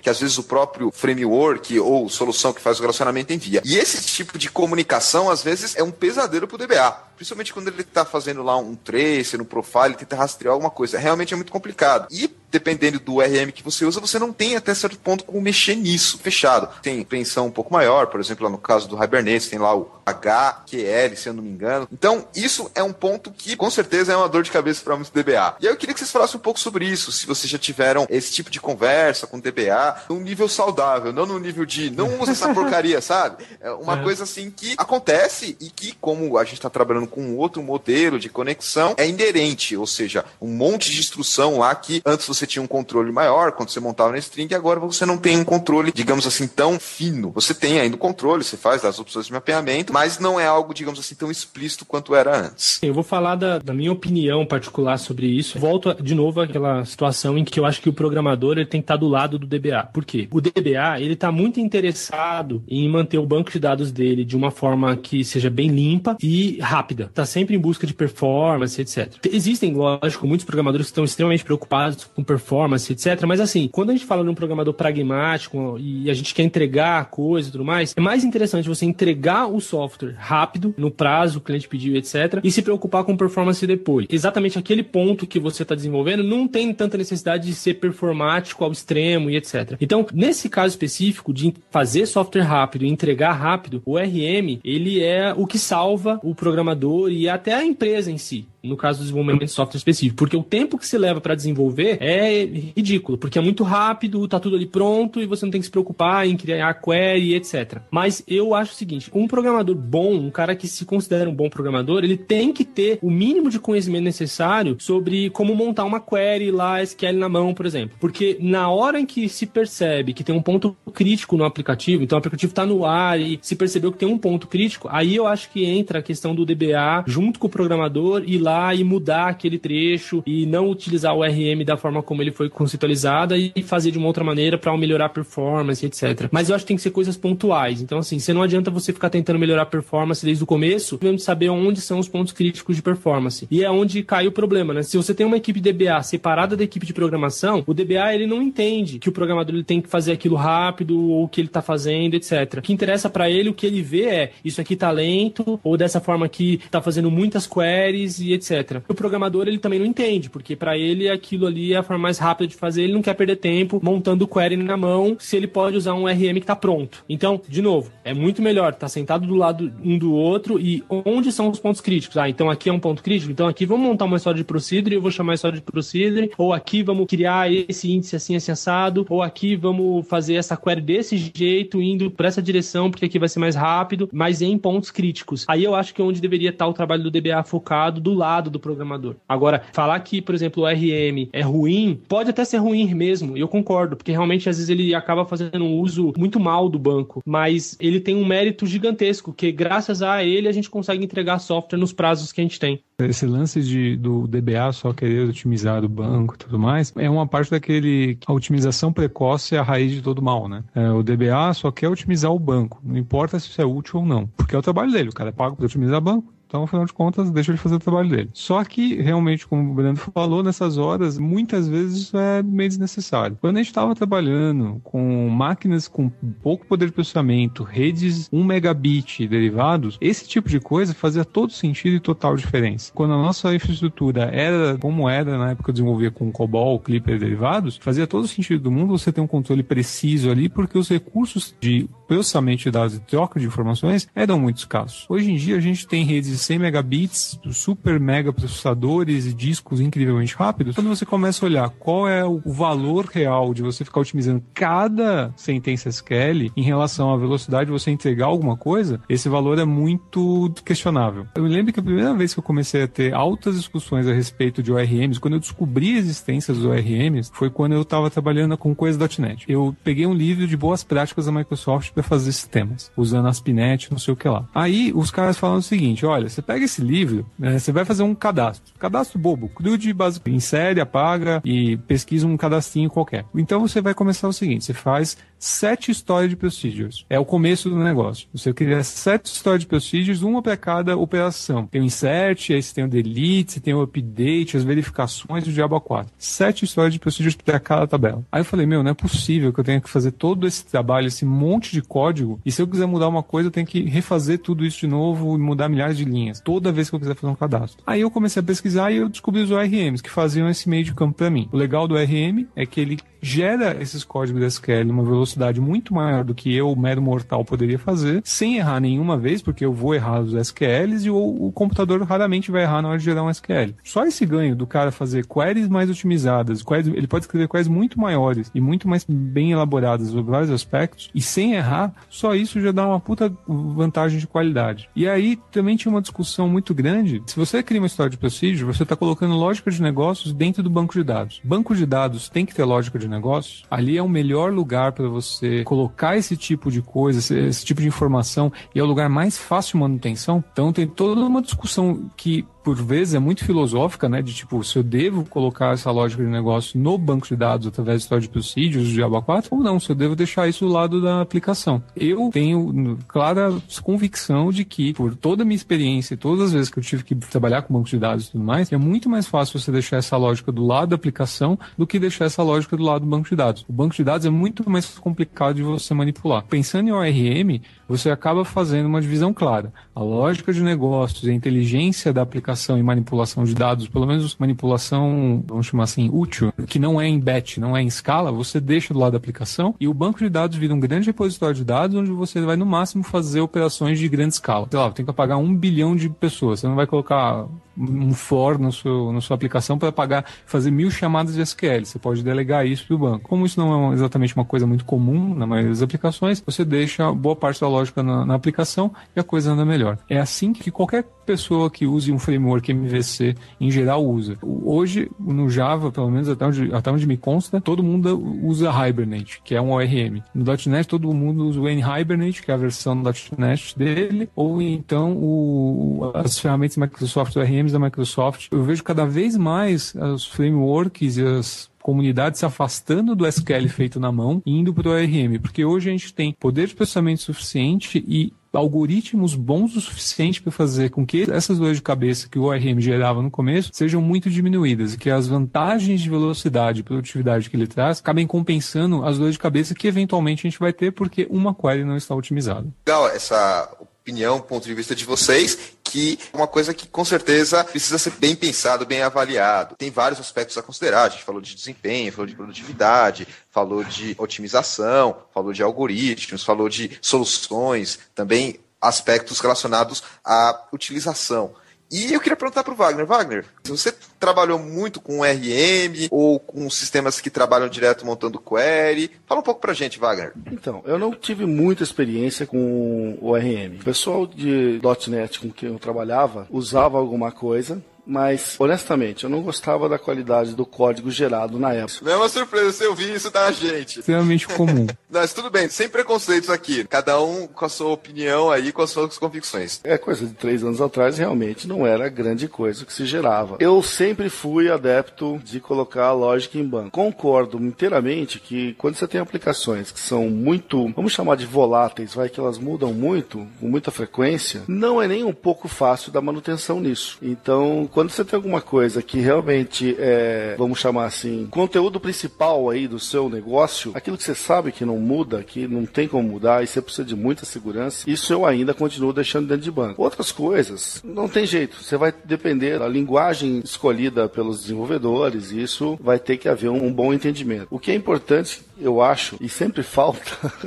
que às vezes o próprio framework ou solução que faz o relacionamento envia. E esse tipo de comunicação, às vezes, é um pesadelo para o DBA. Principalmente quando ele está fazendo lá um tracer, um profile, tenta rastrear alguma coisa. Realmente é muito complicado. E dependendo do RM que você usa, você não tem até certo ponto como mexer nisso, fechado. Tem apreensão um pouco maior, por exemplo, lá no caso do Hibernate, tem lá o HQL, se eu não me engano. Então, isso é um ponto que com certeza é uma dor de cabeça para muitos DBA. E aí eu queria que vocês falassem um pouco sobre isso, se vocês já tiveram esse tipo de conversa com DBA, num nível saudável, não no nível de não usa essa porcaria, sabe? É uma é. coisa assim que acontece e que, como a gente está trabalhando com outro modelo de conexão, é inerente, ou seja, um monte de instrução lá que antes você tinha um controle maior quando você montava na string agora você não tem um controle, digamos assim, tão fino. Você tem ainda o controle, você faz as opções de mapeamento, mas não é algo, digamos assim, tão explícito quanto era antes. Eu vou falar da, da minha opinião particular sobre isso. Volto de novo àquela situação em que eu acho que o programador ele tem que estar do lado do DBA. Por quê? O DBA ele está muito interessado em manter o banco de dados dele de uma forma que seja bem limpa e rápida. Está sempre em busca de performance, etc. Existem, lógico, muitos programadores que estão extremamente preocupados com performance, etc. Mas assim, quando a gente fala de um programador pragmático e a gente quer entregar coisa e tudo mais, é mais interessante você entregar o software rápido, no prazo, o cliente pediu, etc. E se preocupar com performance depois. Exatamente aquele ponto que você está desenvolvendo não tem tanta necessidade de ser performático ao extremo e etc. Então, nesse caso específico de fazer software rápido e entregar rápido, o RM, ele é o que salva o programador e até a empresa em si no caso do desenvolvimento de software específico, porque o tempo que se leva para desenvolver é ridículo, porque é muito rápido, tá tudo ali pronto e você não tem que se preocupar em criar query, etc. Mas eu acho o seguinte, um programador bom, um cara que se considera um bom programador, ele tem que ter o mínimo de conhecimento necessário sobre como montar uma query lá SQL na mão, por exemplo. Porque na hora em que se percebe que tem um ponto crítico no aplicativo, então o aplicativo está no ar e se percebeu que tem um ponto crítico, aí eu acho que entra a questão do DBA junto com o programador e lá e mudar aquele trecho e não utilizar o RM da forma como ele foi conceitualizado e fazer de uma outra maneira para melhorar a performance, etc. Mas eu acho que tem que ser coisas pontuais. Então, assim, você não adianta você ficar tentando melhorar a performance desde o começo, devendo saber onde são os pontos críticos de performance. E é onde cai o problema, né? Se você tem uma equipe DBA separada da equipe de programação, o DBA ele não entende que o programador ele tem que fazer aquilo rápido ou o que ele está fazendo, etc. O que interessa para ele, o que ele vê é isso aqui tá lento ou dessa forma aqui tá fazendo muitas queries e etc. O programador ele também não entende, porque para ele aquilo ali é a forma mais rápida de fazer, ele não quer perder tempo montando o query na mão, se ele pode usar um RM que está pronto. Então, de novo, é muito melhor estar tá sentado do lado um do outro e onde são os pontos críticos. Ah, então aqui é um ponto crítico, então aqui vamos montar uma história de procedure, eu vou chamar a história de procedure, ou aqui vamos criar esse índice assim, assim assado, ou aqui vamos fazer essa query desse jeito, indo para essa direção, porque aqui vai ser mais rápido, mas em pontos críticos. Aí eu acho que é onde deveria estar tá o trabalho do DBA focado do lado lado do programador. Agora, falar que, por exemplo, o RM é ruim, pode até ser ruim mesmo, e eu concordo, porque realmente às vezes ele acaba fazendo um uso muito mal do banco, mas ele tem um mérito gigantesco, que graças a ele a gente consegue entregar software nos prazos que a gente tem. Esse lance de, do DBA só querer otimizar o banco e tudo mais, é uma parte daquele. A otimização precoce é a raiz de todo mal, né? É, o DBA só quer otimizar o banco, não importa se isso é útil ou não, porque é o trabalho dele, o cara é pago para otimizar banco, Então, afinal de contas, deixa ele fazer o trabalho dele. Só que, realmente, como o Brando falou, nessas horas, muitas vezes isso é meio desnecessário. Quando a gente estava trabalhando com máquinas com pouco poder de processamento, redes 1 megabit derivados, esse tipo de coisa fazia todo sentido e total diferença. Quando a nossa infraestrutura era como era na época que eu desenvolvia com COBOL, Clipper derivados, fazia todo sentido do mundo você ter um controle preciso ali, porque os recursos de processamento de dados e troca de informações eram muito escassos. Hoje em dia a gente tem redes de 100 megabits, super mega processadores e discos incrivelmente rápidos. Quando você começa a olhar qual é o valor real de você ficar otimizando cada sentença SQL em relação à velocidade de você entregar alguma coisa, esse valor é muito questionável. Eu me lembro que a primeira vez que eu comecei a ter altas discussões a respeito de ORMs, quando eu descobri a existência dos ORMs, foi quando eu estava trabalhando com coisa.net. Eu peguei um livro de boas práticas da Microsoft para fazer sistemas, usando ASP.NET, não sei o que lá. Aí os caras falam o seguinte: olha, você pega esse livro, né, você vai fazer um cadastro. Cadastro bobo, crude, básico, insere, apaga e pesquisa um cadastrinho qualquer. Então você vai começar o seguinte: você faz sete storage procedures. É o começo do negócio. Você cria sete storage procedures, uma para cada operação. Tem o insert, aí você tem o delete, você tem o update, as verificações o diabo 4. Sete storage procedures para cada tabela. Aí eu falei, meu, não é possível que eu tenha que fazer todo esse trabalho, esse monte de código, e se eu quiser mudar uma coisa, eu tenho que refazer tudo isso de novo e mudar milhares de linhas, toda vez que eu quiser fazer um cadastro. Aí eu comecei a pesquisar e eu descobri os ORMs que faziam esse meio de campo para mim. O legal do ORM é que ele gera esses códigos de SQL numa velocidade muito maior do que eu, mero mortal, poderia fazer, sem errar nenhuma vez, porque eu vou errar os SQLs e o, o computador raramente vai errar na hora de gerar um SQL. Só esse ganho do cara fazer queries mais otimizadas, queries, ele pode escrever queries muito maiores e muito mais bem elaboradas sobre vários aspectos, e sem errar, só isso já dá uma puta vantagem de qualidade. E aí também tinha uma discussão muito grande. Se você cria uma história de procedure, você está colocando lógica de negócios dentro do banco de dados. Banco de dados tem que ter lógica de negócios. Ali é o melhor lugar para você colocar esse tipo de coisa, esse, esse, tipo de informação, e é o lugar mais fácil de manutenção. Então tem toda uma discussão que por vezes é muito filosófica, né? De tipo, se eu devo colocar essa lógica de negócio no banco de dados através de storage procedures de Java 4 ou não, se eu devo deixar isso do lado da aplicação. Eu tenho clara convicção de que, por toda a minha experiência e todas as vezes que eu tive que trabalhar com banco de dados e tudo mais, é muito mais fácil você deixar essa lógica do lado da aplicação do que deixar essa lógica do lado do banco de dados. O banco de dados é muito mais complicado de você manipular. Pensando em ORM, você acaba fazendo uma divisão clara. A lógica de negócios, a inteligência da aplicação e manipulação de dados, pelo menos manipulação, vamos chamar assim, útil, que não é em batch, não é em escala, você deixa do lado da aplicação e o banco de dados vira um grande repositório de dados onde você vai no máximo fazer operações de grande escala. Sei lá, tem que apagar um bilhão de pessoas. Você não vai colocar um for no seu, na sua aplicação para pagar, fazer mil chamadas de SQL. Você pode delegar isso para o banco. Como isso não é exatamente uma coisa muito comum na maioria das aplicações, você deixa boa parte da lógica na, na aplicação e a coisa anda melhor. É assim que qualquer pessoa que use um framework MVC em geral usa. Hoje, no Java, pelo menos até onde, até onde me consta, todo mundo usa Hibernate, que é um ORM. No .NET, todo mundo usa o NHibernate, que é a versão do .NET dele, ou então o, as ferramentas Microsoft ORMs da Microsoft. Eu vejo cada vez mais os frameworks e as comunidade se afastando do SQL feito na mão e indo para o ORM, porque hoje a gente tem poder de processamento suficiente e algoritmos bons o suficiente para fazer com que essas dores de cabeça que o ORM gerava no começo sejam muito diminuídas e que as vantagens de velocidade e produtividade que ele traz acabem compensando as dores de cabeça que eventualmente a gente vai ter porque uma query não está otimizada. Legal essa opinião, ponto de vista de vocês, que é uma coisa que com certeza precisa ser bem pensado, bem avaliado. Tem vários aspectos a considerar. A gente falou de desempenho, falou de produtividade, falou de otimização, falou de algoritmos, falou de soluções, também aspectos relacionados à utilização. E eu queria perguntar para o Wagner, Wagner, você trabalhou muito com RM ou com sistemas que trabalham direto montando query? Fala um pouco para gente, Wagner. Então, eu não tive muita experiência com o RM. O pessoal de .NET com quem eu trabalhava usava alguma coisa, mas honestamente, eu não gostava da qualidade do código gerado na época. Não é uma surpresa você ouvir isso da gente. Extremamente comum. Mas tudo bem, sem preconceitos aqui. Cada um com a sua opinião aí, com as suas convicções. É coisa de três anos atrás, realmente não era grande coisa que se gerava. Eu sempre fui adepto de colocar a lógica em banco. Concordo inteiramente que quando você tem aplicações que são muito, vamos chamar de voláteis, vai que elas mudam muito, com muita frequência, não é nem um pouco fácil da manutenção nisso. Então, quando você tem alguma coisa que realmente é, vamos chamar assim, conteúdo principal aí do seu negócio, aquilo que você sabe que não muda, que não tem como mudar e você precisa de muita segurança, isso eu ainda continuo deixando dentro de banco. Outras coisas, não tem jeito, você vai depender da linguagem escolhida pelos desenvolvedores e isso vai ter que haver um, um bom entendimento. O que é importante eu acho, e sempre falta,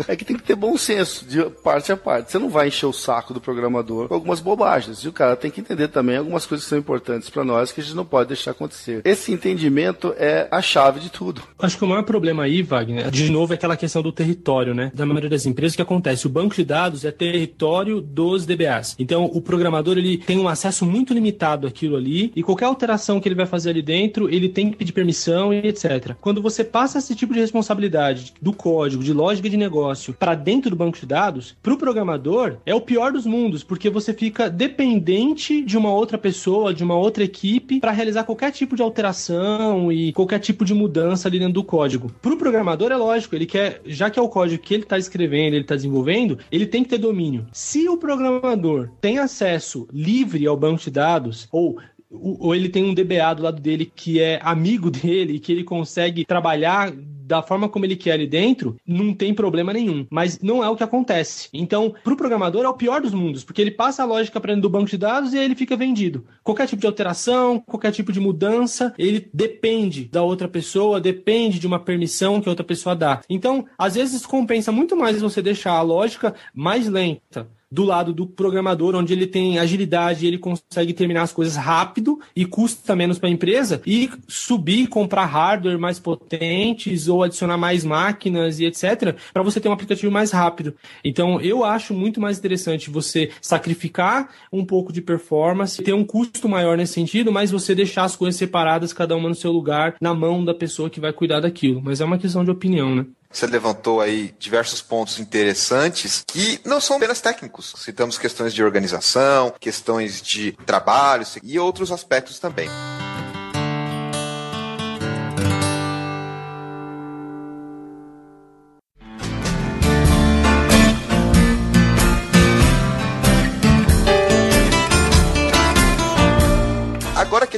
é que tem que ter bom senso de parte a parte. Você não vai encher o saco do programador com algumas bobagens. E o cara tem que entender também algumas coisas que são importantes para nós que a gente não pode deixar acontecer. Esse entendimento é a chave de tudo. Acho que o maior problema aí, Wagner, de novo, é aquela questão do território, né? Da maioria das empresas, o que acontece? O banco de dados é território dos DBAs. Então, o programador ele tem um acesso muito limitado àquilo ali e qualquer alteração que ele vai fazer ali dentro, ele tem que pedir permissão e etc. Quando você passa esse tipo de responsabilidade do código, de lógica de negócio para dentro do banco de dados, para o programador é o pior dos mundos, porque você fica dependente de uma outra pessoa, de uma outra equipe para realizar qualquer tipo de alteração e qualquer tipo de mudança ali dentro do código. Para o programador é lógico, ele quer, já que é o código que ele está escrevendo, ele está desenvolvendo, ele tem que ter domínio. Se o programador tem acesso livre ao banco de dados ou ou ele tem um DBA do lado dele que é amigo dele e que ele consegue trabalhar da forma como ele quer ali dentro, não tem problema nenhum. Mas não é o que acontece. Então, para o programador é o pior dos mundos, porque ele passa a lógica para dentro do banco de dados e aí ele fica vendido. Qualquer tipo de alteração, qualquer tipo de mudança, ele depende da outra pessoa, depende de uma permissão que a outra pessoa dá. Então, às vezes compensa muito mais você deixar a lógica mais lenta do lado do programador, onde ele tem agilidade, ele consegue terminar as coisas rápido e custa menos para a empresa, e subir, comprar hardware mais potentes ou adicionar mais máquinas e etc, para você ter um aplicativo mais rápido. Então, eu acho muito mais interessante você sacrificar um pouco de performance, ter um custo maior nesse sentido, mas você deixar as coisas separadas, cada uma no seu lugar, na mão da pessoa que vai cuidar daquilo. Mas é uma questão de opinião, né? Você levantou aí diversos pontos interessantes que não são apenas técnicos. Citamos questões de organização, questões de trabalho e outros aspectos também.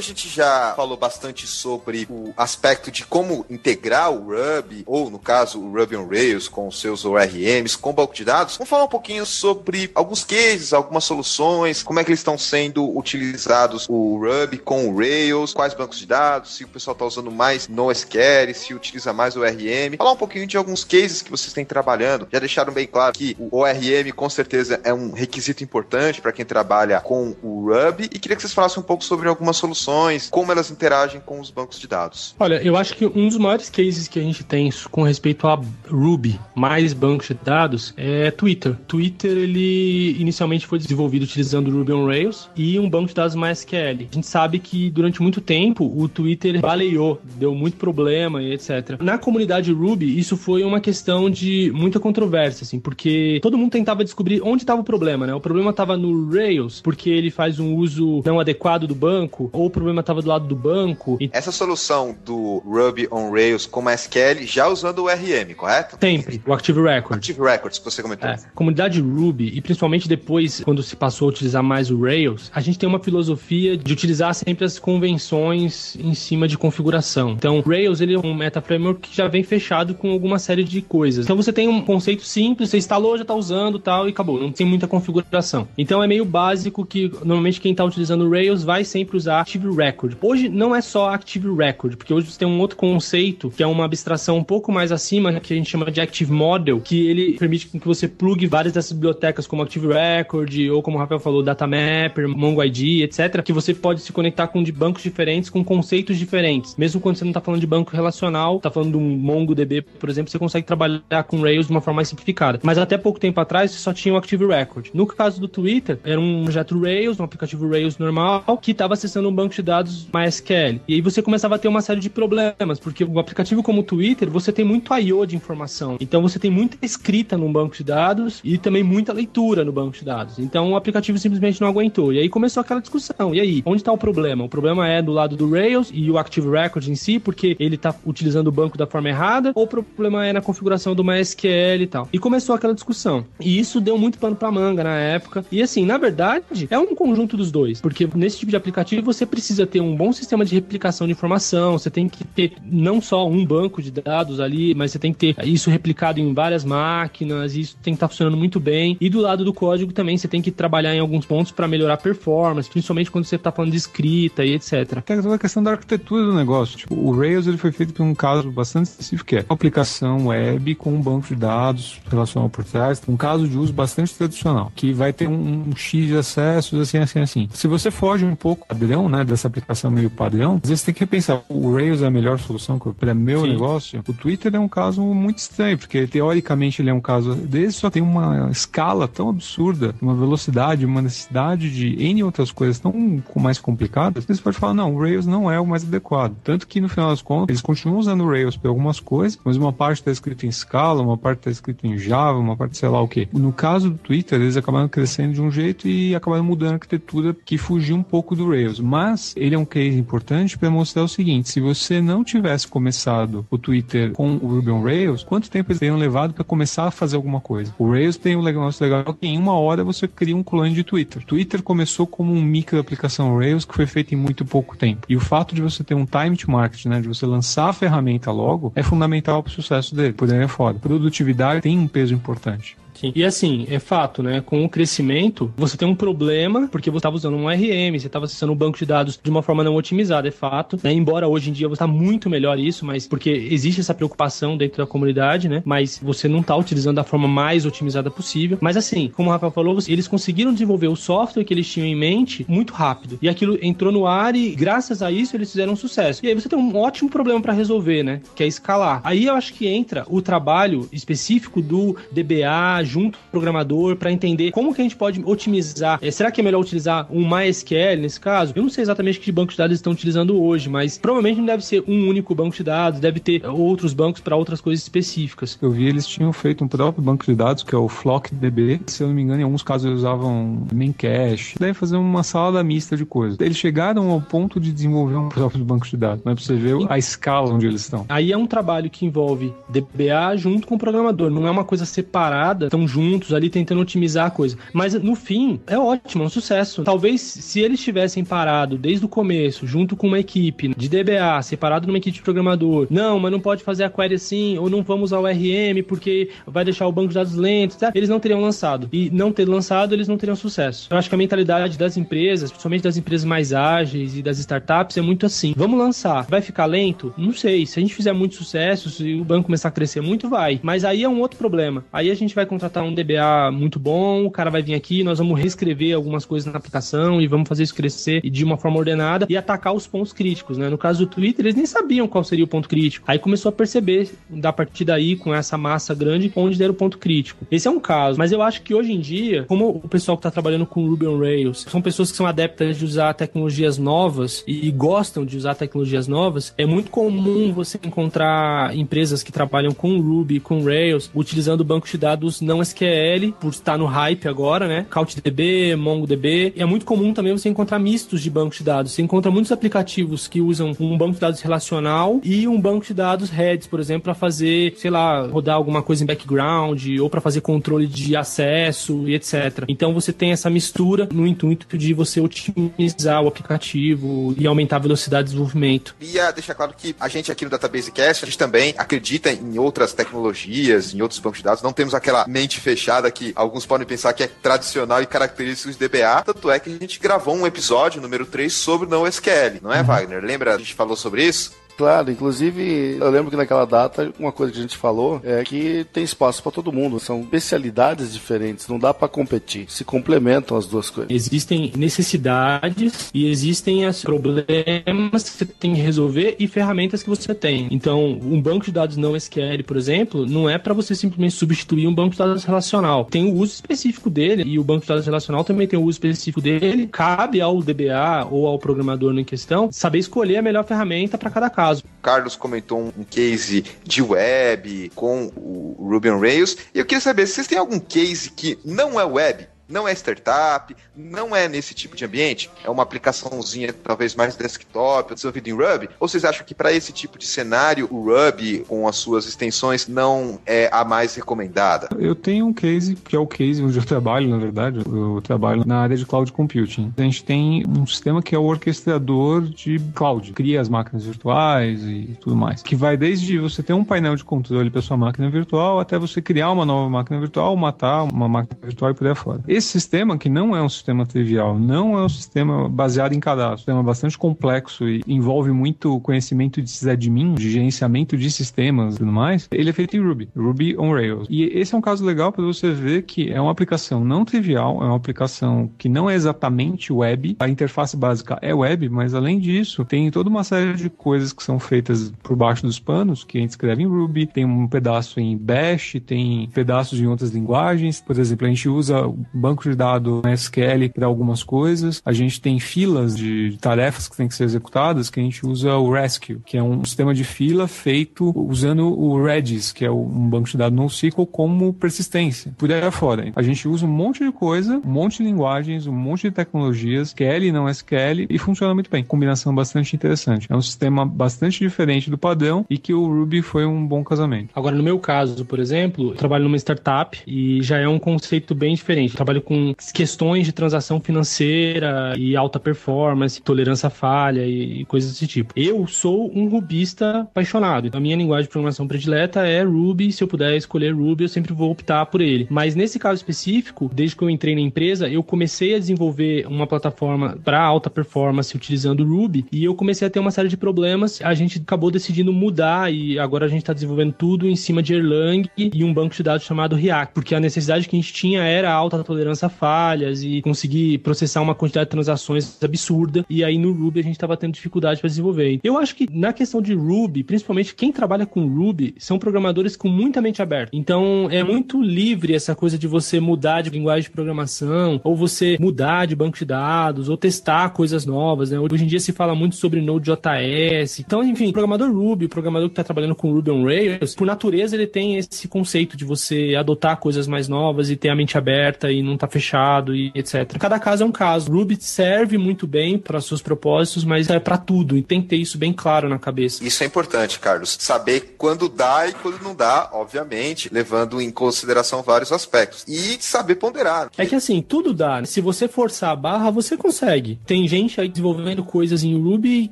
Que a gente já falou bastante sobre o aspecto de como integrar o Ruby, ou no caso o Ruby on Rails com seus ORMs, com banco de dados, vamos falar um pouquinho sobre alguns cases, algumas soluções, como é que eles estão sendo utilizados o Ruby com o Rails, quais bancos de dados, se o pessoal está usando mais NoSQL, se utiliza mais o ORM. Falar um pouquinho de alguns cases que vocês têm trabalhando. Já deixaram bem claro que o ORM com certeza é um requisito importante para quem trabalha com o Ruby e queria que vocês falassem um pouco sobre algumas soluções, como elas interagem com os bancos de dados. Olha, eu acho que um dos maiores cases que a gente tem com respeito a Ruby mais bancos de dados é Twitter. Twitter, ele inicialmente foi desenvolvido utilizando Ruby on Rails e um banco de dados MySQL. A gente sabe que durante muito tempo o Twitter baleou, deu muito problema e etc. Na comunidade Ruby, isso foi uma questão de muita controvérsia, assim, porque todo mundo tentava descobrir onde estava o problema, né? O problema estava no Rails, porque ele faz um uso não adequado do banco, ou problema estava do lado do banco. E... Essa solução do Ruby on Rails com SQL já usando o RM, correto? Sempre, o Active Record. Active Records, que você comentou. É, comunidade Ruby, e principalmente depois, quando se passou a utilizar mais o Rails, a gente tem uma filosofia de utilizar sempre as convenções em cima de configuração. Então, Rails ele é um meta framework que já vem fechado com alguma série de coisas. Então, você tem um conceito simples, você instalou, já está usando tal, e acabou. Não tem muita configuração. Então, é meio básico que normalmente quem está utilizando o Rails vai sempre usar Active Record. Hoje não é só Active Record, porque hoje você tem um outro conceito, que é uma abstração um pouco mais acima, que a gente chama de Active Model, que ele permite que você plugue várias dessas bibliotecas, como Active Record, ou como o Rafael falou, Datamapper, MongoID, etc., que você pode se conectar com de bancos diferentes, com conceitos diferentes. Mesmo quando você não está falando de banco relacional, está falando de um MongoDB, por exemplo, você consegue trabalhar com Rails de uma forma mais simplificada. Mas até pouco tempo atrás, você só tinha o Active Record. No caso do Twitter, era um projeto Rails, um aplicativo Rails normal, que estava acessando acessando um banco de dados MySQL. E aí você começava a ter uma série de problemas, porque o aplicativo como o Twitter, você tem muito I.O. de informação. Então você tem muita escrita num banco de dados e também muita leitura no banco de dados. Então o aplicativo simplesmente não aguentou. E aí começou aquela discussão. E aí, onde está o problema? O problema é do lado do Rails e o Active Record em si, porque ele está utilizando o banco da forma errada, ou o problema é na configuração do MySQL e tal. E começou aquela discussão. E isso deu muito pano pra manga na época. E assim, na verdade, é um conjunto dos dois. Porque nesse tipo de aplicativo você precisa ter um bom sistema de replicação de informação, você tem que ter não só um banco de dados ali, mas você tem que ter isso replicado em várias máquinas, e isso tem que estar tá funcionando muito bem. E do lado do código também você tem que trabalhar em alguns pontos para melhorar a performance, principalmente quando você está falando de escrita e etc. É toda a questão da arquitetura do negócio. Tipo, o Rails ele foi feito por um caso bastante específico, que é uma aplicação web com um banco de dados relacional por trás, um caso de uso bastante tradicional, que vai ter um, um X de acessos, assim, assim, assim. Se você foge um pouco padrão, né, dessa aplicação meio padrão, às vezes tem que repensar, o Rails é a melhor solução para meu Sim. negócio? O Twitter é um caso muito estranho, porque teoricamente ele é um caso desse, só tem uma escala tão absurda, uma velocidade, uma necessidade de N outras coisas tão mais complicadas, você pode falar, não, o Rails não é o mais adequado. Tanto que no final das contas, eles continuam usando o Rails para algumas coisas, mas uma parte está escrita em Scala, uma parte está escrita em Java, uma parte sei lá o que. No caso do Twitter, eles acabaram crescendo de um jeito e acabaram mudando a arquitetura que fugiu um pouco do Rails. Mas ele é um case importante para mostrar o seguinte: se você não tivesse começado o Twitter com o Ruby on Rails, quanto tempo eles teriam levado para começar a fazer alguma coisa? O Rails tem um negócio legal que em uma hora você cria um clone de Twitter. Twitter começou como um micro aplicação Rails que foi feito em muito pouco tempo. E o fato de você ter um time to market, né, de você lançar a ferramenta logo, é fundamental para o sucesso dele. Por aí é foda. Produtividade tem um peso importante. Sim. E assim, é fato, né? Com o crescimento, você tem um problema, porque você estava usando um RM, você estava acessando um banco de dados de uma forma não otimizada, é fato. Né? Embora hoje em dia você está muito melhor isso, mas porque existe essa preocupação dentro da comunidade, né? Mas você não está utilizando da forma mais otimizada possível. Mas assim, como o Rafael falou, eles conseguiram desenvolver o software que eles tinham em mente muito rápido. E aquilo entrou no ar e, graças a isso, eles fizeram um sucesso. E aí você tem um ótimo problema para resolver, né? Que é escalar. Aí eu acho que entra o trabalho específico do DBA, junto com o programador para entender como que a gente pode otimizar. É, será que é melhor utilizar um MySQL nesse caso? Eu não sei exatamente que banco de dados eles estão utilizando hoje, mas provavelmente não deve ser um único banco de dados, deve ter outros bancos para outras coisas específicas. Eu vi eles tinham feito um próprio banco de dados que é o FlockDB. Se eu não me engano, em alguns casos eles usavam Memcache. Deve fazer uma salada mista de coisas. Eles chegaram ao ponto de desenvolver um próprio banco de dados, mas pra você ver a escala onde eles estão. Aí é um trabalho que envolve DBA junto com o programador, não é uma coisa separada, tão juntos ali tentando otimizar a coisa. Mas no fim, é ótimo, é um sucesso. Talvez se eles tivessem parado desde o começo, junto com uma equipe de DBA, separado numa equipe de programador, não, mas não pode fazer a query assim, ou não vamos ao RM porque vai deixar o banco de dados lento, tá? eles não teriam lançado. E não ter lançado, eles não teriam sucesso. Eu acho que a mentalidade das empresas, principalmente das empresas mais ágeis e das startups, é muito assim. Vamos lançar. Vai ficar lento? Não sei. Se a gente fizer muito sucesso, se o banco começar a crescer muito, vai. Mas aí é um outro problema. Aí a gente vai contratar contratar um DBA muito bom, o cara vai vir aqui, nós vamos reescrever algumas coisas na aplicação e vamos fazer isso crescer de uma forma ordenada e atacar os pontos críticos, né? No caso do Twitter, eles nem sabiam qual seria o ponto crítico. Aí começou a perceber, da partir daí, com essa massa grande, onde era o ponto crítico. Esse é um caso, mas eu acho que hoje em dia, como o pessoal que está trabalhando com Ruby on Rails são pessoas que são adeptas de usar tecnologias novas e gostam de usar tecnologias novas, é muito comum você encontrar empresas que trabalham com Ruby, com Rails, utilizando bancos de dados não SQL, por estar no hype agora, né? CouchDB, MongoDB. E é muito comum também você encontrar mistos de bancos de dados. Você encontra muitos aplicativos que usam um banco de dados relacional e um banco de dados Redis, por exemplo, para fazer, sei lá, rodar alguma coisa em background ou para fazer controle de acesso e etc. Então você tem essa mistura no intuito de você otimizar o aplicativo e aumentar a velocidade de desenvolvimento. E deixar claro que a gente aqui no Database Cast, a gente também acredita em outras tecnologias, em outros bancos de dados. Não temos aquela mente fechada que alguns podem pensar que é tradicional e característico de DBA. Tanto é que a gente gravou um episódio, número 3, sobre o NoSQL, não é, uhum. Wagner? Lembra? A gente falou sobre isso? Claro, inclusive eu lembro que naquela data uma coisa que a gente falou é que tem espaço para todo mundo, são especialidades diferentes, não dá para competir, se complementam as duas coisas. Existem necessidades e existem os problemas que você tem que resolver e ferramentas que você tem. Então, um banco de dados não SQL, por exemplo, não é para você simplesmente substituir um banco de dados relacional. Tem o uso específico dele e o banco de dados relacional também tem o uso específico dele. Cabe ao DBA ou ao programador em questão saber escolher a melhor ferramenta para cada caso. Carlos comentou um case de web com o Ruby on Rails e eu queria saber se vocês têm algum case que não é web, não é startup, não é nesse tipo de ambiente, é uma aplicaçãozinha talvez mais desktop, desenvolvida em Ruby, ou vocês acham que para esse tipo de cenário o Ruby com as suas extensões não é a mais recomendada? Eu tenho um case, que é o case onde eu trabalho, na verdade, eu trabalho na área de cloud computing. A gente tem um sistema que é o orquestrador de cloud, cria as máquinas virtuais e tudo mais, que vai desde você ter um painel de controle para sua máquina virtual até você criar uma nova máquina virtual, matar uma máquina virtual e por aí fora. Esse sistema, que não é um sistema trivial, não é um sistema baseado em cadastro, é um sistema bastante complexo e envolve muito conhecimento de sysadmin, de gerenciamento de sistemas e tudo mais, ele é feito em Ruby, Ruby on Rails. E esse é um caso legal para você ver que é uma aplicação não trivial, é uma aplicação que não é exatamente web, a interface básica é web, mas além disso, tem toda uma série de coisas que são feitas por baixo dos panos, que a gente escreve em Ruby, tem um pedaço em Bash, tem pedaços em outras linguagens, por exemplo, a gente usa banco de dados SQL para algumas coisas. A gente tem filas de tarefas que têm que ser executadas, que a gente usa o Rescue, que é um sistema de fila feito usando o Redis, que é um banco de dados NoSQL, como persistência. Por aí afora. A gente usa um monte de coisa, um monte de linguagens, um monte de tecnologias, SQL e não SQL, e funciona muito bem. Combinação bastante interessante. É um sistema bastante diferente do padrão e que o Ruby foi um bom casamento. Agora, no meu caso, por exemplo, eu trabalho numa startup e já é um conceito bem diferente. Trabalho com questões de transação financeira e alta performance, tolerância à falha e, e coisas desse tipo. Eu sou um rubista apaixonado. A minha linguagem de programação predileta é Ruby. Se eu puder escolher Ruby, eu sempre vou optar por ele. Mas nesse caso específico, desde que eu entrei na empresa, eu comecei a desenvolver uma plataforma para alta performance utilizando Ruby e eu comecei a ter uma série de problemas. A gente acabou decidindo mudar e agora a gente está desenvolvendo tudo em cima de Erlang e um banco de dados chamado React, porque a necessidade que a gente tinha era alta tolerância tolerância a falhas e conseguir processar uma quantidade de transações absurda. E aí no Ruby a gente estava tendo dificuldade para desenvolver. Eu acho que na questão de Ruby, principalmente quem trabalha com Ruby, são programadores com muita mente aberta. Então é muito livre essa coisa de você mudar de linguagem de programação, ou você mudar de banco de dados, ou testar coisas novas. Né? Hoje em dia se fala muito sobre Node.js. Então, enfim, o programador Ruby, o programador que está trabalhando com Ruby on Rails, por natureza ele tem esse conceito de você adotar coisas mais novas e ter a mente aberta e não tá fechado e etc. Cada caso é um caso. Ruby serve muito bem para seus propósitos, mas é para tudo e tem que ter isso bem claro na cabeça. Isso é importante, Carlos. Saber quando dá e quando não dá, obviamente, levando em consideração vários aspectos. E saber ponderar. É que assim, tudo dá. Se você forçar a barra, você consegue. Tem gente aí desenvolvendo coisas em Ruby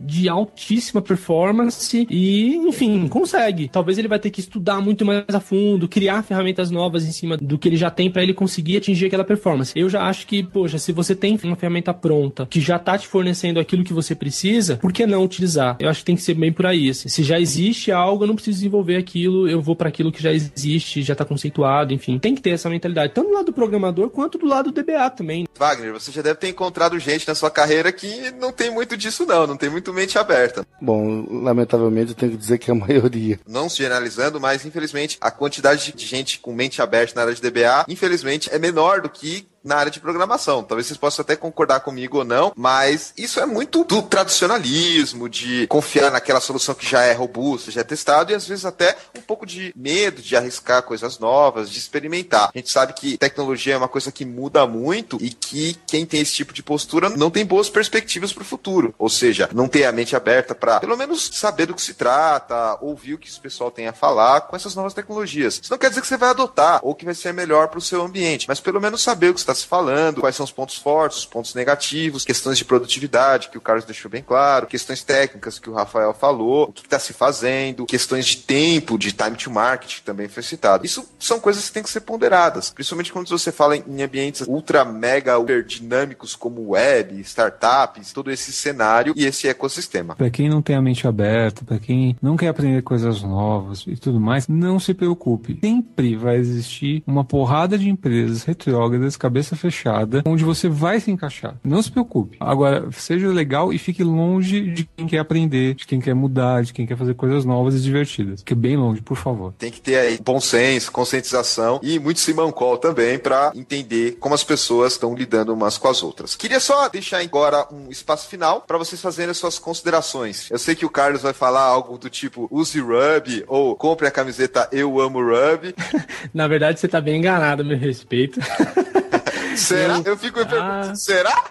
de altíssima performance e, enfim, consegue. Talvez ele vai ter que estudar muito mais a fundo, criar ferramentas novas em cima do que ele já tem para ele conseguir atingir aquela performance. Eu já acho que, poxa, se você tem uma ferramenta pronta que já tá te fornecendo aquilo que você precisa, por que não utilizar? Eu acho que tem que ser bem por aí. Assim. Se já existe algo, eu não preciso desenvolver aquilo, eu vou para aquilo que já existe, já tá conceituado, enfim. Tem que ter essa mentalidade, tanto do lado do programador quanto do lado do DBA também. Wagner, você já deve ter encontrado gente na sua carreira que não tem muito disso, não, não tem muito mente aberta. Bom, lamentavelmente eu tenho que dizer que é a maioria. Não se generalizando, mas infelizmente a quantidade de gente com mente aberta na área de DBA, infelizmente, é menor do que aqui na área de programação. Talvez vocês possam até concordar comigo ou não, mas isso é muito do tradicionalismo, de confiar naquela solução que já é robusta, já é testado, e às vezes até um pouco de medo de arriscar coisas novas, de experimentar. A gente sabe que tecnologia é uma coisa que muda muito e que quem tem esse tipo de postura não tem boas perspectivas para o futuro. Ou seja, não tem a mente aberta para, pelo menos, saber do que se trata, ouvir o que o pessoal tem a falar com essas novas tecnologias. Isso não quer dizer que você vai adotar ou que vai ser melhor para o seu ambiente, mas pelo menos saber o que está se falando, quais são os pontos fortes, os pontos negativos, questões de produtividade, que o Carlos deixou bem claro, questões técnicas que o Rafael falou, o que está se fazendo, questões de tempo, de time to market, que também foi citado. Isso são coisas que têm que ser ponderadas, principalmente quando você fala em ambientes ultra, mega, ultra dinâmicos como web, startups, todo esse cenário e esse ecossistema. Para quem não tem a mente aberta, para quem não quer aprender coisas novas e tudo mais, não se preocupe. Sempre vai existir uma porrada de empresas retrógradas, cabeça fechada, onde você vai se encaixar. Não se preocupe. Agora, seja legal e fique longe de quem quer aprender, de quem quer mudar, de quem quer fazer coisas novas e divertidas. Fique bem longe, por favor. Tem que ter aí bom senso, conscientização e muito Simon Call também para entender como as pessoas estão lidando umas com as outras. Queria só deixar agora um espaço final para vocês fazerem as suas considerações. Eu sei que o Carlos vai falar algo do tipo use Ruby ou compre a camiseta Eu Amo Ruby. Na verdade, você tá bem enganado a meu respeito. Será? Eu, eu fico me perguntando, ah, será?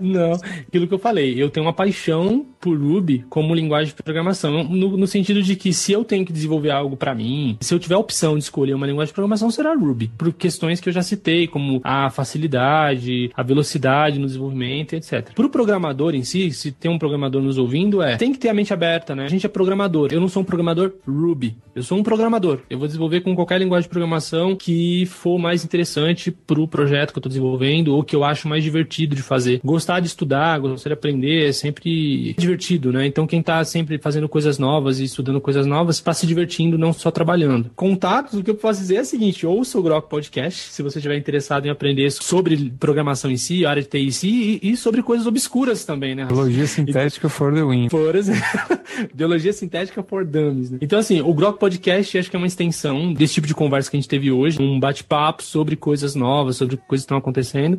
Não, aquilo que eu falei, eu tenho uma paixão por Ruby como linguagem de programação, no, no sentido de que se eu tenho que desenvolver algo para mim, se eu tiver a opção de escolher uma linguagem de programação, será Ruby, por questões que eu já citei, como a facilidade, a velocidade no desenvolvimento, etc. Para o programador em si, se tem um programador nos ouvindo, é tem que ter a mente aberta, né? A gente é programador. Eu não sou um programador Ruby, eu sou um programador. Eu vou desenvolver com qualquer linguagem de programação que for mais interessante para o projeto que eu estou desenvolvendo ou que eu acho mais divertido de fazer. Gostar de estudar, gostar de aprender é sempre divertido, né? Então quem tá sempre fazendo coisas novas e estudando coisas novas, tá se divertindo, não só trabalhando. Contatos, o que eu posso dizer é o seguinte, ouça o Grok Podcast, se você estiver interessado em aprender sobre programação em si, área de TI em si, e, e sobre coisas obscuras também, né? Biologia sintética for the win. Por exemplo, biologia sintética for dummies, né? Então assim, o Grok Podcast acho que é uma extensão desse tipo de conversa que a gente teve hoje, um bate-papo sobre coisas novas, sobre coisas que estão acontecendo.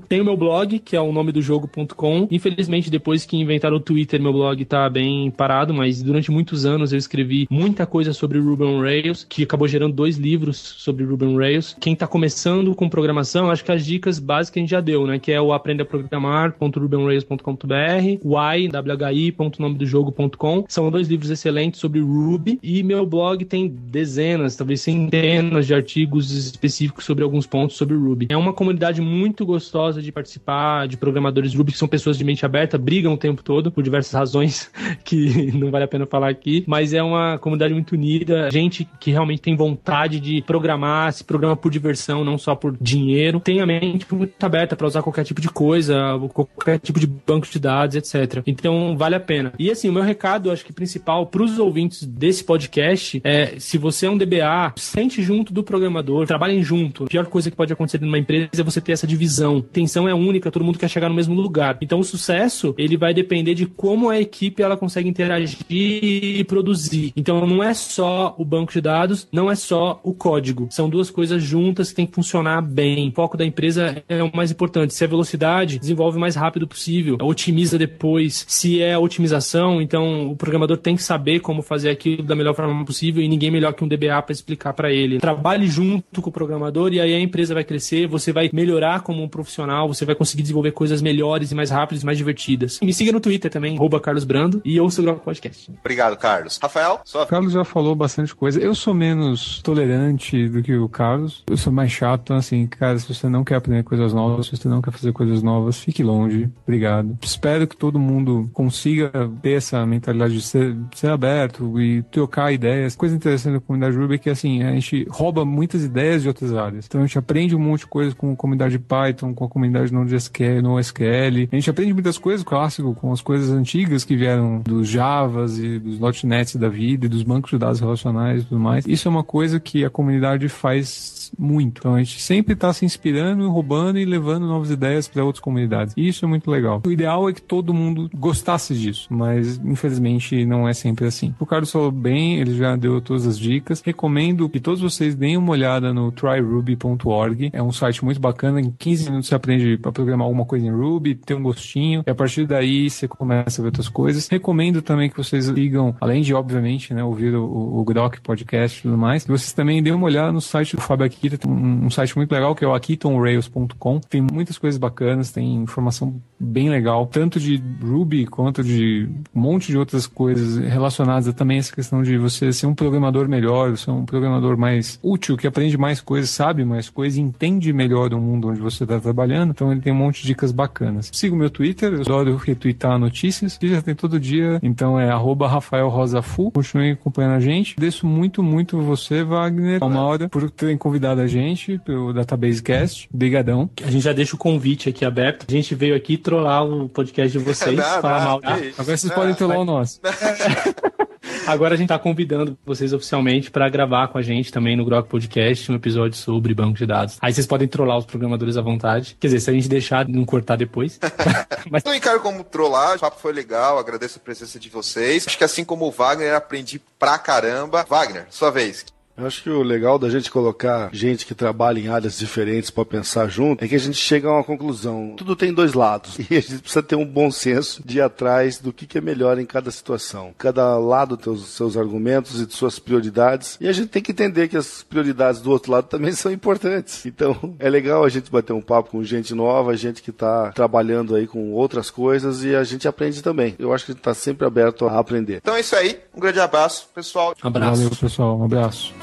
Tem o meu blog, que é o nome do jogo.com. Infelizmente, depois que inventaram o Twitter, meu blog tá bem parado, mas durante muitos anos eu escrevi muita coisa sobre Ruby on Rails, que acabou gerando dois livros sobre Ruby on Rails. Quem tá começando com programação, acho que as dicas básicas a gente já deu, né? Que é o aprenda a programar.rubyonrails.com.br, o whi.nomedojogo.com. São dois livros excelentes sobre Ruby e meu blog tem dezenas, talvez centenas de artigos específicos sobre alguns pontos sobre Ruby. É uma comunidade muito muito gostosa de participar, de programadores Ruby que são pessoas de mente aberta, brigam o tempo todo por diversas razões que não vale a pena falar aqui, mas é uma comunidade muito unida, gente que realmente tem vontade de programar, se programa por diversão, não só por dinheiro, tem a mente muito aberta para usar qualquer tipo de coisa, qualquer tipo de banco de dados, etc. Então vale a pena. E assim, o meu recado, acho que principal para os ouvintes desse podcast é: se você é um DBA, sente junto do programador, trabalhem junto. A pior coisa que pode acontecer numa empresa é você ter essa divisão visão. Tensão é única, todo mundo quer chegar no mesmo lugar. Então o sucesso, ele vai depender de como a equipe ela consegue interagir e produzir. Então não é só o banco de dados, não é só o código. São duas coisas juntas que tem que funcionar bem. O foco da empresa é o mais importante. Se é velocidade, desenvolve o mais rápido possível, otimiza depois. Se é otimização, então o programador tem que saber como fazer aquilo da melhor forma possível e ninguém melhor que um DBA para explicar para ele. Trabalhe junto com o programador e aí a empresa vai crescer, você vai melhorar como um profissional, você vai conseguir desenvolver coisas melhores e mais rápidas e mais divertidas. me siga no Twitter também, rouba Carlos Brando, e ouça o Grok Podcast. Obrigado, Carlos. Rafael, só... O Carlos já falou bastante coisa. Eu sou menos tolerante do que o Carlos. Eu sou mais chato, então assim, cara, se você não quer aprender coisas novas, se você não quer fazer coisas novas, fique longe. Obrigado. Espero que todo mundo consiga ter essa mentalidade de ser, ser aberto e trocar ideias. Coisa interessante da comunidade Ruby é que, assim, a gente rouba muitas ideias de outras áreas. Então a gente aprende um monte de coisa com a comunidade Python, com a comunidade NoSQL, NoSQL. A gente aprende muitas coisas, clássico, com as coisas antigas que vieram dos Javas e dos .NETs da vida e dos bancos de dados relacionais e tudo mais. Isso é uma coisa que a comunidade faz muito. Então a gente sempre está se inspirando, roubando e levando novas ideias para outras comunidades. E isso é muito legal. O ideal é que todo mundo gostasse disso, mas infelizmente não é sempre assim. O Carlos falou bem, ele já deu todas as dicas. Recomendo que todos vocês deem uma olhada no tryruby.org. É um site muito bacana. Em 15 minutos você aprende a programar alguma coisa em Ruby, tem um gostinho. E a partir daí você começa a ver outras coisas. Recomendo também que vocês ligam, além de, obviamente, né, ouvir o, o Grok Podcast e tudo mais, que vocês também dêem uma olhada no site do Fábio Akita, tem um, site muito legal que é o akitonrails.com. Tem muitas coisas bacanas, tem informação bem legal, tanto de Ruby quanto de um monte de outras coisas relacionadas a também essa questão de você ser um programador melhor, ser um programador mais útil, que aprende mais coisas, sabe mais coisas, entende melhor o mundo onde você está trabalhando. Então ele tem um monte de dicas bacanas. Siga o meu Twitter, eu adoro retweetar notícias, que já tem todo dia, então é arroba Rafael Rosafu. Continue acompanhando a gente. Agradeço muito, muito você, Wagner, uma hora, por terem convidado a gente pelo Database Cast. Obrigadão. A gente já deixa o convite aqui aberto. A gente veio aqui trollar o podcast de vocês, não, falar não, mal. Agora vocês não, podem trollar o nosso. Agora a gente está convidando vocês oficialmente para gravar com a gente também no Grok Podcast um episódio sobre banco de dados. Aí vocês podem trollar os programadores à vontade. Quer dizer, se a gente deixar não cortar depois. Mas... Não encaro como trollar, o papo foi legal, agradeço a presença de vocês. Acho que assim como o Wagner, aprendi pra caramba. Wagner, sua vez. Eu acho que o legal da gente colocar gente que trabalha em áreas diferentes para pensar junto é que a gente chega a uma conclusão. Tudo tem dois lados e a gente precisa ter um bom senso de ir atrás do que, que é melhor em cada situação. Cada lado tem os seus argumentos e de suas prioridades e a gente tem que entender que as prioridades do outro lado também são importantes. Então é legal a gente bater um papo com gente nova, gente que está trabalhando aí com outras coisas e a gente aprende também. Eu acho que a gente está sempre aberto a aprender. Então é isso aí. Um grande abraço, pessoal. Abraço. Valeu, pessoal. Um abraço.